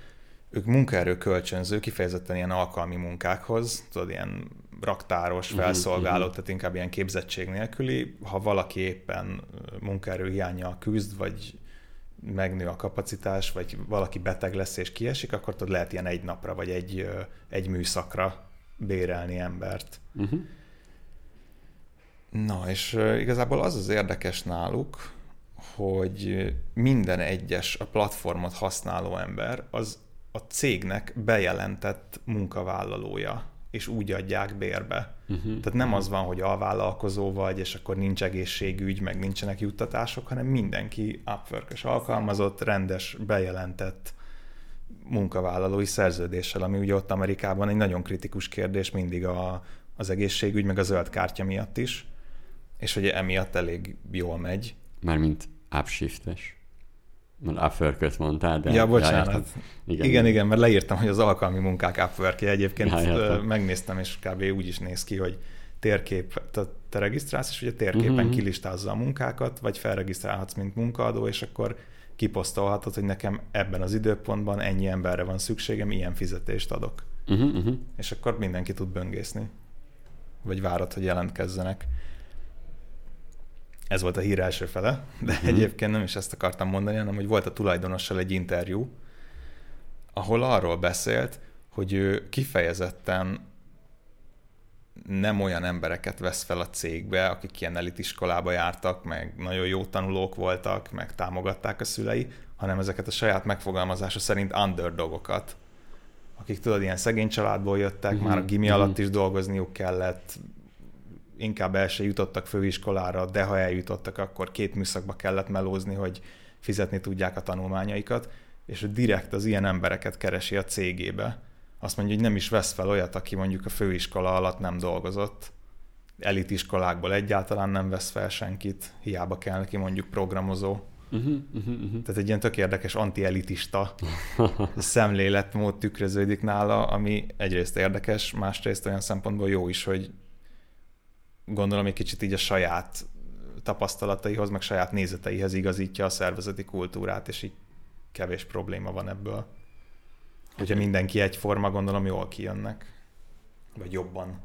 Ők munkaerő kölcsönző, kifejezetten ilyen alkalmi munkákhoz, tudod, ilyen raktáros, mhm, felszolgáló, uh-huh. tehát inkább ilyen képzettség nélküli. Ha valaki éppen munkaerő hiánya küzd, vagy megnő a kapacitás, vagy valaki beteg lesz és kiesik, akkor tudod, lehet ilyen egy napra, vagy egy, egy műszakra bérelni embert. Uh-huh. Na, és igazából az az érdekes náluk, hogy minden egyes a platformot használó ember az a cégnek bejelentett munkavállalója, és úgy adják bérbe. Uh-huh. Tehát nem az van, hogy alvállalkozó vagy, és akkor nincs egészségügy, meg nincsenek juttatások, hanem mindenki upwork alkalmazott, rendes, bejelentett munkavállalói szerződéssel, ami ugye ott Amerikában egy nagyon kritikus kérdés mindig a, az egészségügy, meg a zöld kártya miatt is, és hogy emiatt elég jól megy. Mármint upshiftes. Mert upwork mondtál, de... Ja, bocsánat. Ja, igen, igen, igen, mert leírtam, hogy az alkalmi munkák upwork Egyébként ja, megnéztem, és kb. úgy is néz ki, hogy térkép, te, te regisztrálsz, és ugye térképen uh-huh. kilistázza a munkákat, vagy felregisztrálhatsz, mint munkaadó, és akkor kiposztolhatod, hogy nekem ebben az időpontban ennyi emberre van szükségem, ilyen fizetést adok. Uh-huh, uh-huh. És akkor mindenki tud böngészni. Vagy várod, hogy jelentkezzenek. Ez volt a hír első fele, de uh-huh. egyébként nem is ezt akartam mondani, hanem hogy volt a tulajdonossal egy interjú, ahol arról beszélt, hogy ő kifejezetten nem olyan embereket vesz fel a cégbe, akik ilyen elitiskolába jártak, meg nagyon jó tanulók voltak, meg támogatták a szülei, hanem ezeket a saját megfogalmazása szerint underdogokat, akik tudod, ilyen szegény családból jöttek, uh-huh. már a gimi uh-huh. alatt is dolgozniuk kellett, inkább el se jutottak főiskolára, de ha eljutottak, akkor két műszakba kellett melózni, hogy fizetni tudják a tanulmányaikat, és direkt az ilyen embereket keresi a cégébe. Azt mondja, hogy nem is vesz fel olyat, aki mondjuk a főiskola alatt nem dolgozott. Elitiskolákból egyáltalán nem vesz fel senkit, hiába kell neki mondjuk programozó. Uh-huh, uh-huh, uh-huh. Tehát egy ilyen tök érdekes anti-elitista szemléletmód tükröződik nála, ami egyrészt érdekes, másrészt olyan szempontból jó is, hogy gondolom egy kicsit így a saját tapasztalataihoz, meg saját nézeteihez igazítja a szervezeti kultúrát, és így kevés probléma van ebből. Hogyha mindenki egyforma, gondolom jól kijönnek. Vagy jobban.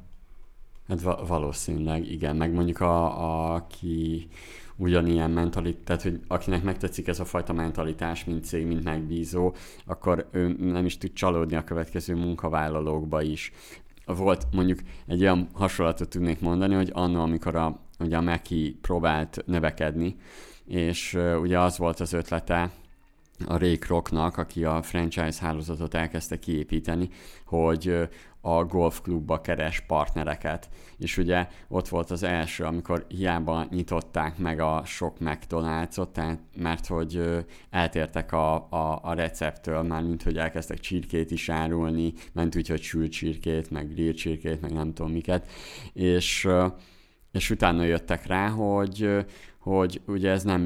Hát va- valószínűleg, igen. Meg mondjuk a, a, aki ugyanilyen mentalitás, tehát hogy akinek megtetszik ez a fajta mentalitás, mint cég, mint megbízó, akkor ő nem is tud csalódni a következő munkavállalókba is volt mondjuk egy olyan hasonlatot tudnék mondani, hogy annól, amikor a, ugye a Meki próbált növekedni, és ugye az volt az ötlete a Ray Krocnak, aki a franchise hálózatot elkezdte kiépíteni, hogy a golfklubba keres partnereket. És ugye ott volt az első, amikor hiába nyitották meg a sok McDonald's-ot, tehát, mert hogy eltértek a, a, a receptől, már mint hogy elkezdtek csirkét is árulni, ment úgy, hogy sült csirkét, meg grill csirkét, meg nem tudom miket, és, és utána jöttek rá, hogy, hogy ugye ez nem,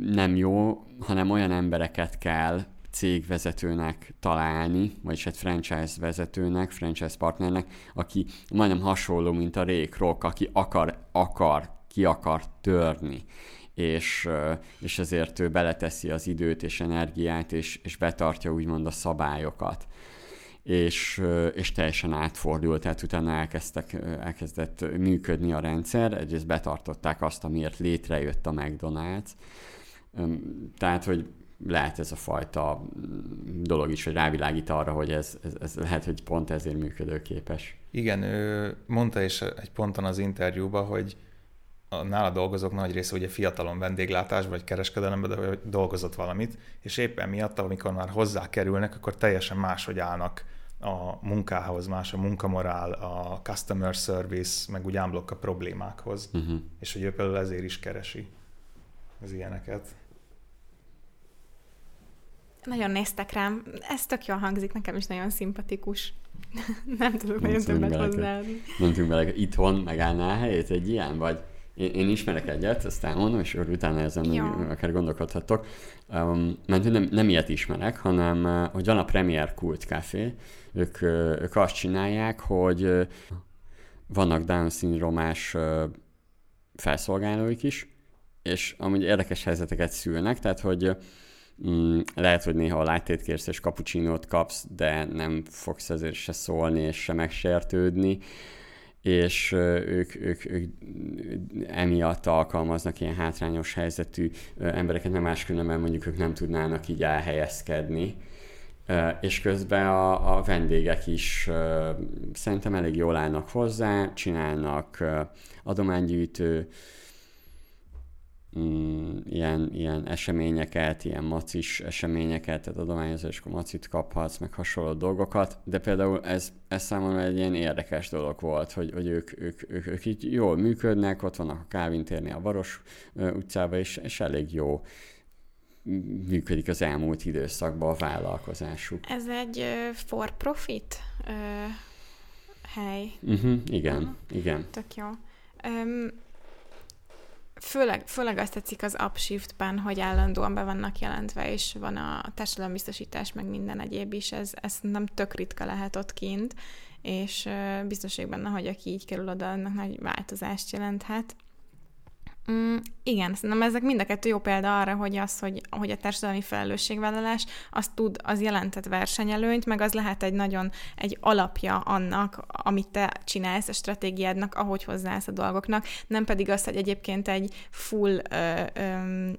nem jó, hanem olyan embereket kell cégvezetőnek találni, vagyis egy franchise vezetőnek, franchise partnernek, aki majdnem hasonló, mint a Ray Kroc, aki akar, akar, ki akar törni és, és ezért ő beleteszi az időt és energiát, és, és betartja úgymond a szabályokat. És, és teljesen átfordult, tehát utána elkezdtek, elkezdett működni a rendszer, egyrészt betartották azt, amiért létrejött a McDonald's, tehát, hogy lehet ez a fajta dolog is, hogy rávilágít arra, hogy ez, ez, ez lehet, hogy pont ezért működőképes. Igen, ő mondta is egy ponton az interjúban, hogy a nála dolgozók nagy része ugye fiatalon vendéglátás vagy kereskedelemben de dolgozott valamit, és éppen miatt, amikor már hozzá kerülnek, akkor teljesen máshogy állnak a munkához, más a munkamorál, a customer service, meg úgy ámblok a problémákhoz, uh-huh. és hogy ő például ezért is keresi az ilyeneket. Nagyon néztek rám. Ez tök jól hangzik, nekem is nagyon szimpatikus. nem tudok nagyon többet hozzáadni. Mondtunk bele, itthon megállná a helyét egy ilyen, vagy én, én ismerek egyet, ezt elmondom, és utána ezen ja. akár gondolkodhatok. Um, mert nem, nem ilyet ismerek, hanem uh, hogy van a Premier Cult Café, ők, uh, ők azt csinálják, hogy uh, vannak Down szindrómás uh, felszolgálóik is, és amúgy érdekes helyzeteket szülnek, tehát hogy Mm, lehet, hogy néha a láttét kérsz és kapucsinót kapsz, de nem fogsz ezért se szólni és se megsértődni és ők, ők, ők emiatt alkalmaznak ilyen hátrányos helyzetű embereket, nem máskülönben mondjuk ők nem tudnának így elhelyezkedni. És közben a, a vendégek is szerintem elég jól állnak hozzá, csinálnak adománygyűjtő mm, ilyen, ilyen eseményeket, ilyen macis eseményeket, tehát adományozáskor macit kaphatsz, meg hasonló dolgokat, de például ez, ez számomra egy ilyen érdekes dolog volt, hogy, hogy ők, ők, ők, ők így jól működnek, ott vannak a Kávin térni a Varos utcába, és, és elég jó működik az elmúlt időszakban a vállalkozásuk. Ez egy uh, for profit uh, hely. Uh-huh, igen, uh-huh. igen. Tök jó. Um, Főleg, főleg azt tetszik az upshiftben, hogy állandóan be vannak jelentve, és van a társadalombiztosítás, meg minden egyéb is, ez, ez nem tök ritka lehet ott kint, és biztos vagyok benne, hogy aki így kerül oda, annak nagy változást jelenthet. Mm, igen, szerintem ezek mind a kettő jó példa arra, hogy az, hogy, hogy a társadalmi felelősségvállalás, az tud, az jelentett versenyelőnyt, meg az lehet egy nagyon egy alapja annak, amit te csinálsz a stratégiádnak, ahogy hozzáállsz a dolgoknak, nem pedig az, hogy egyébként egy full ö, ö,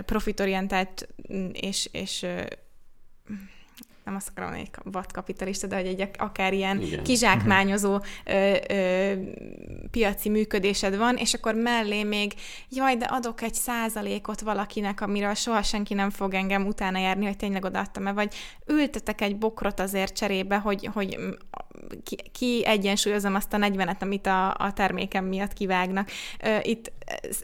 profitorientált és, és nem azt akarom hogy vadkapitalista, de hogy egy akár ilyen Igen. kizsákmányozó ö, ö, piaci működésed van, és akkor mellé még, jaj, de adok egy százalékot valakinek, amiről soha senki nem fog engem utána járni, hogy tényleg odaadtam-e, vagy ültetek egy bokrot azért cserébe, hogy, hogy ki, ki egyensúlyozom azt a 40-et, amit a, a termékem miatt kivágnak. Itt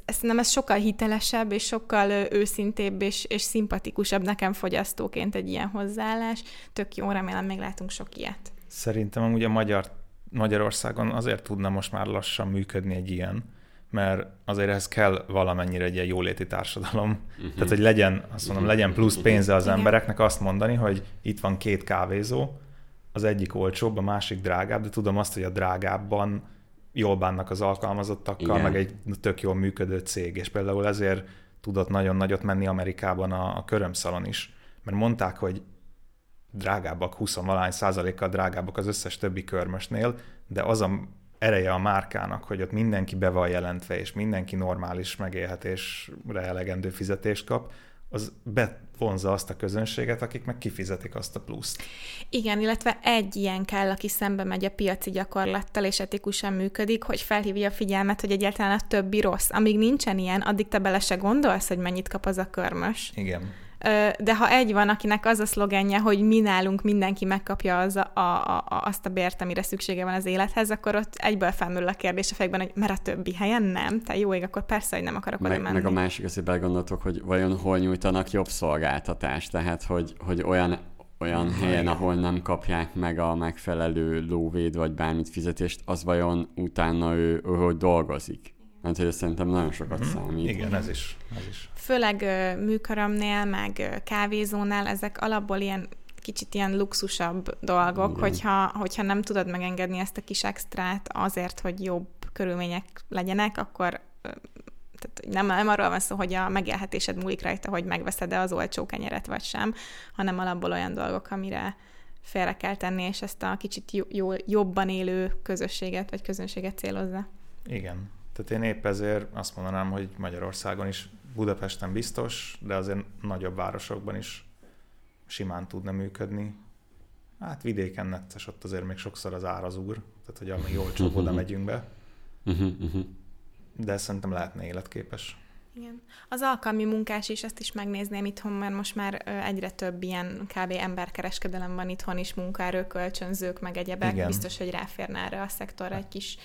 ez, nem ez sokkal hitelesebb, és sokkal őszintébb, és, és szimpatikusabb nekem fogyasztóként egy ilyen hozzáállás. Tök jó, remélem még látunk sok ilyet. Szerintem amúgy a magyar, Magyarországon azért tudna most már lassan működni egy ilyen, mert azért ehhez kell valamennyire egy ilyen jóléti társadalom. Uh-huh. Tehát, hogy legyen, azt mondom, legyen plusz pénze az embereknek azt mondani, hogy itt van két kávézó, az egyik olcsóbb, a másik drágább, de tudom azt, hogy a drágábban jól bánnak az alkalmazottakkal, Igen. meg egy tök jól működő cég, és például ezért tudott nagyon nagyot menni Amerikában a, a körömszalon is, mert mondták, hogy drágábbak, 20 valány százalékkal drágábbak az összes többi körmösnél, de az a ereje a márkának, hogy ott mindenki be van jelentve, és mindenki normális megélhetésre elegendő fizetést kap, az bevonza azt a közönséget, akik meg kifizetik azt a pluszt. Igen, illetve egy ilyen kell, aki szembe megy a piaci gyakorlattal, és etikusan működik, hogy felhívja a figyelmet, hogy egyáltalán a többi rossz. Amíg nincsen ilyen, addig te bele se gondolsz, hogy mennyit kap az a körmös. Igen. De ha egy van, akinek az a szlogenje, hogy mi nálunk mindenki megkapja az a, a, a, azt a bért, amire szüksége van az élethez, akkor ott egyből felmerül a kérdés a fejben, hogy mert a többi helyen nem, te jó ég, akkor persze, hogy nem akarok meg, oda menni. Meg a másik, azért belegondoltok, hogy vajon hol nyújtanak jobb szolgáltatást, tehát hogy, hogy olyan olyan helyen, ahol nem kapják meg a megfelelő lóvéd vagy bármit fizetést, az vajon utána ő, ő hogy dolgozik? Mert hogy ez szerintem nagyon sokat mm-hmm. számít. Igen, ez is. Ez is. Főleg műkaramnél, meg kávézónál ezek alapból ilyen kicsit ilyen luxusabb dolgok, hogyha, hogyha nem tudod megengedni ezt a kis extrát azért, hogy jobb körülmények legyenek, akkor tehát nem, nem arról van szó, hogy a megélhetésed múlik rajta, hogy megveszed-e az olcsó kenyeret vagy sem, hanem alapból olyan dolgok, amire félre kell tenni, és ezt a kicsit jó, jobban élő közösséget vagy közönséget célozza. Igen. Tehát én épp ezért azt mondanám, hogy Magyarországon is Budapesten biztos, de azért nagyobb városokban is simán tudna működni. Hát vidéken necces, ott azért még sokszor az ár az úr, tehát hogy amíg olcsóbb oda megyünk be. Uh-huh, uh-huh de szerintem lehetne életképes. Igen. Az alkalmi munkás is, ezt is megnézném itthon, mert most már egyre több ilyen kb. emberkereskedelem van itthon is, munkaerőkölcsönzők, meg egyebek. Igen. Biztos, hogy ráférne erre a szektorra egy kis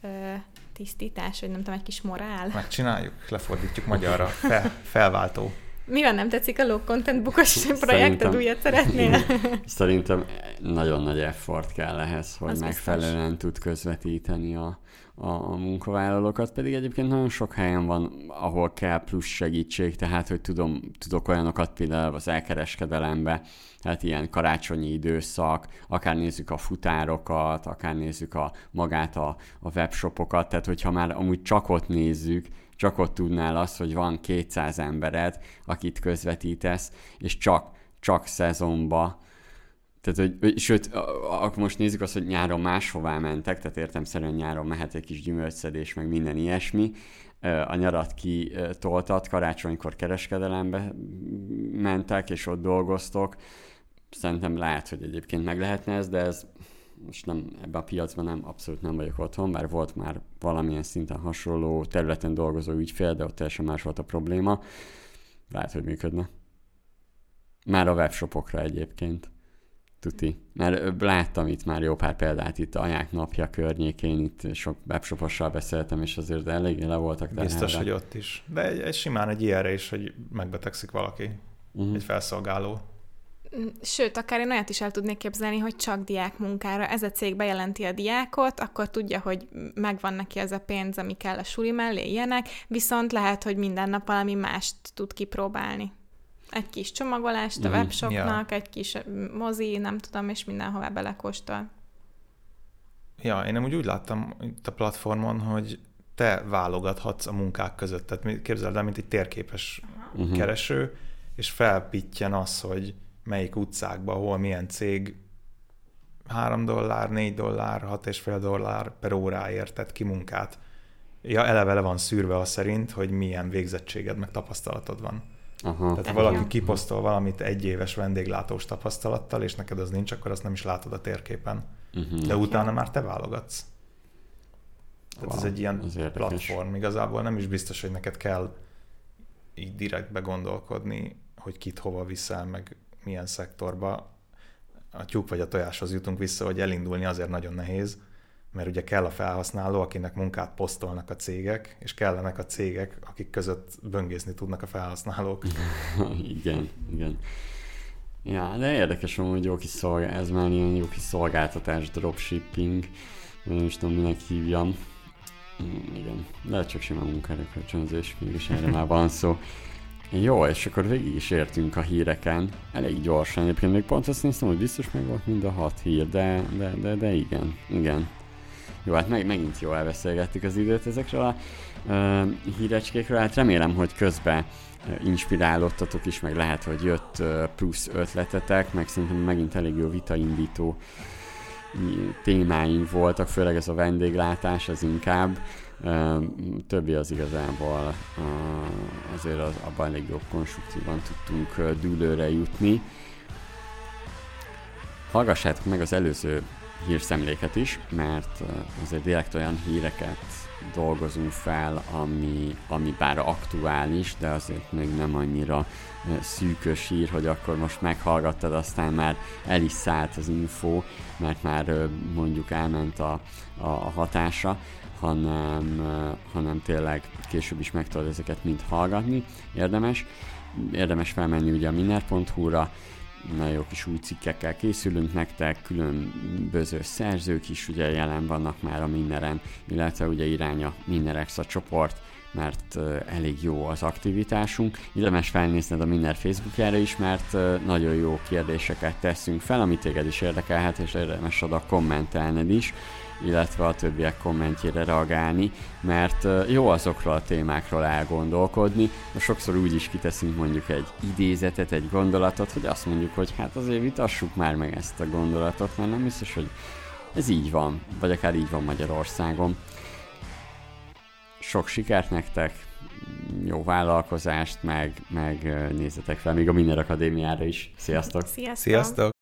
ö, tisztítás, vagy nem tudom, egy kis morál. Megcsináljuk, lefordítjuk magyarra. Fel, felváltó. Mi van, nem tetszik a low content bukos projekted, újat szeretnél? Szerintem nagyon nagy effort kell ehhez, hogy Az megfelelően biztos. tud közvetíteni a, a, a munkavállalókat, pedig egyébként nagyon sok helyen van, ahol kell plusz segítség, tehát hogy tudom, tudok olyanokat például az elkereskedelembe, tehát ilyen karácsonyi időszak, akár nézzük a futárokat, akár nézzük a magát a, a webshopokat, tehát hogyha már amúgy csak ott nézzük, csak ott tudnál azt, hogy van 200 embered, akit közvetítesz, és csak, csak szezonba, tehát, hogy, sőt, akkor most nézzük azt, hogy nyáron máshová mentek, tehát értem szerint nyáron mehet egy kis gyümölcszedés, meg minden ilyesmi. A nyarat kitoltat, karácsonykor kereskedelembe mentek, és ott dolgoztok. Szerintem lehet, hogy egyébként meg lehetne ez, de ez most nem, ebben a piacban nem, abszolút nem vagyok otthon, bár volt már valamilyen szinten hasonló területen dolgozó ügyfél, de ott teljesen más volt a probléma. Lehet, hogy működne. Már a webshopokra egyébként. Tuti. Mert láttam itt már jó pár példát itt a anyák napja környékén, itt sok webshopossal beszéltem, és azért eléggé le voltak. Biztos, hogy ott is. De egy, egy simán egy ilyenre is, hogy megbetegszik valaki, uh-huh. egy felszolgáló. Sőt, akár én olyat is el tudnék képzelni, hogy csak diák munkára. Ez a cég bejelenti a diákot, akkor tudja, hogy megvan neki az a pénz, ami kell a suli mellé, ilyenek, viszont lehet, hogy minden nap valami mást tud kipróbálni egy kis csomagolást a mm, webshopnak, ja. egy kis mozi, nem tudom, és mindenhová belekóstol. Ja, én nem úgy, úgy láttam itt a platformon, hogy te válogathatsz a munkák között. Tehát képzeld el, mint egy térképes uh-huh. kereső, és felpittyen az, hogy melyik utcákban, hol milyen cég 3 dollár, 4 dollár, 6,5 dollár per óráért tett ki munkát. Ja, eleve le van szűrve az szerint, hogy milyen végzettséged, meg tapasztalatod van. Aha. Tehát ha valaki kiposztol valamit egy éves vendéglátós tapasztalattal, és neked az nincs, akkor azt nem is látod a térképen. Uh-huh. De utána már te válogatsz. Tehát wow, ez egy ilyen platform. Igazából nem is biztos, hogy neked kell így direktbe gondolkodni, hogy kit hova viszel, meg milyen szektorba. A tyúk vagy a tojáshoz jutunk vissza, hogy elindulni azért nagyon nehéz, mert ugye kell a felhasználó, akinek munkát posztolnak a cégek, és kellenek a cégek, akik között böngészni tudnak a felhasználók. igen, igen. Ja, de érdekes hogy jó kis szolgál, ez már ilyen jó kis szolgáltatás, dropshipping, nem is tudom, minek hívjam. Mm, igen, lehet csak sima munkaerőkölcsönzés, mégis erre már van szó. Jó, és akkor végig is értünk a híreken. Elég gyorsan, egyébként még pont azt néztem, hogy biztos meg volt mind a hat hír, de, de, de, de igen, igen. Jó, hát meg, megint jól elbeszélgettük az időt ezekről a uh, hírecskékről, hát remélem, hogy közben inspirálódtatok is, meg lehet, hogy jött plusz ötletetek, meg szerintem megint elég jó vitaindító témáink voltak, főleg ez a vendéglátás, az inkább. Többi az igazából azért az, abban elég jobb konstruktívan tudtunk dűlőre jutni. Hallgassátok meg az előző hírszemléket is, mert azért direkt olyan híreket dolgozunk fel, ami, ami bár aktuális, de azért még nem annyira szűkös hír, hogy akkor most meghallgattad, aztán már el is szállt az info, mert már mondjuk elment a, a hatása, hanem, hanem tényleg később is meg tudod ezeket mind hallgatni. Érdemes. Érdemes felmenni ugye a miner.hu-ra, nagyon jó kis új cikkekkel készülünk nektek, különböző szerzők is ugye jelen vannak már a Minneren, illetve ugye irány a Extra csoport, mert elég jó az aktivitásunk. Érdemes felnézned a Minner Facebookjára is, mert nagyon jó kérdéseket teszünk fel, amit téged is érdekelhet, és érdemes oda kommentelned is illetve a többiek kommentjére reagálni, mert jó azokról a témákról elgondolkodni, de sokszor úgy is kiteszünk mondjuk egy idézetet, egy gondolatot, hogy azt mondjuk, hogy hát azért vitassuk már meg ezt a gondolatot, mert nem biztos, hogy ez így van, vagy akár így van Magyarországon. Sok sikert nektek, jó vállalkozást, meg, meg nézzetek fel még a Miner Akadémiára is. Sziasztok! Sziasztok! Sziasztok!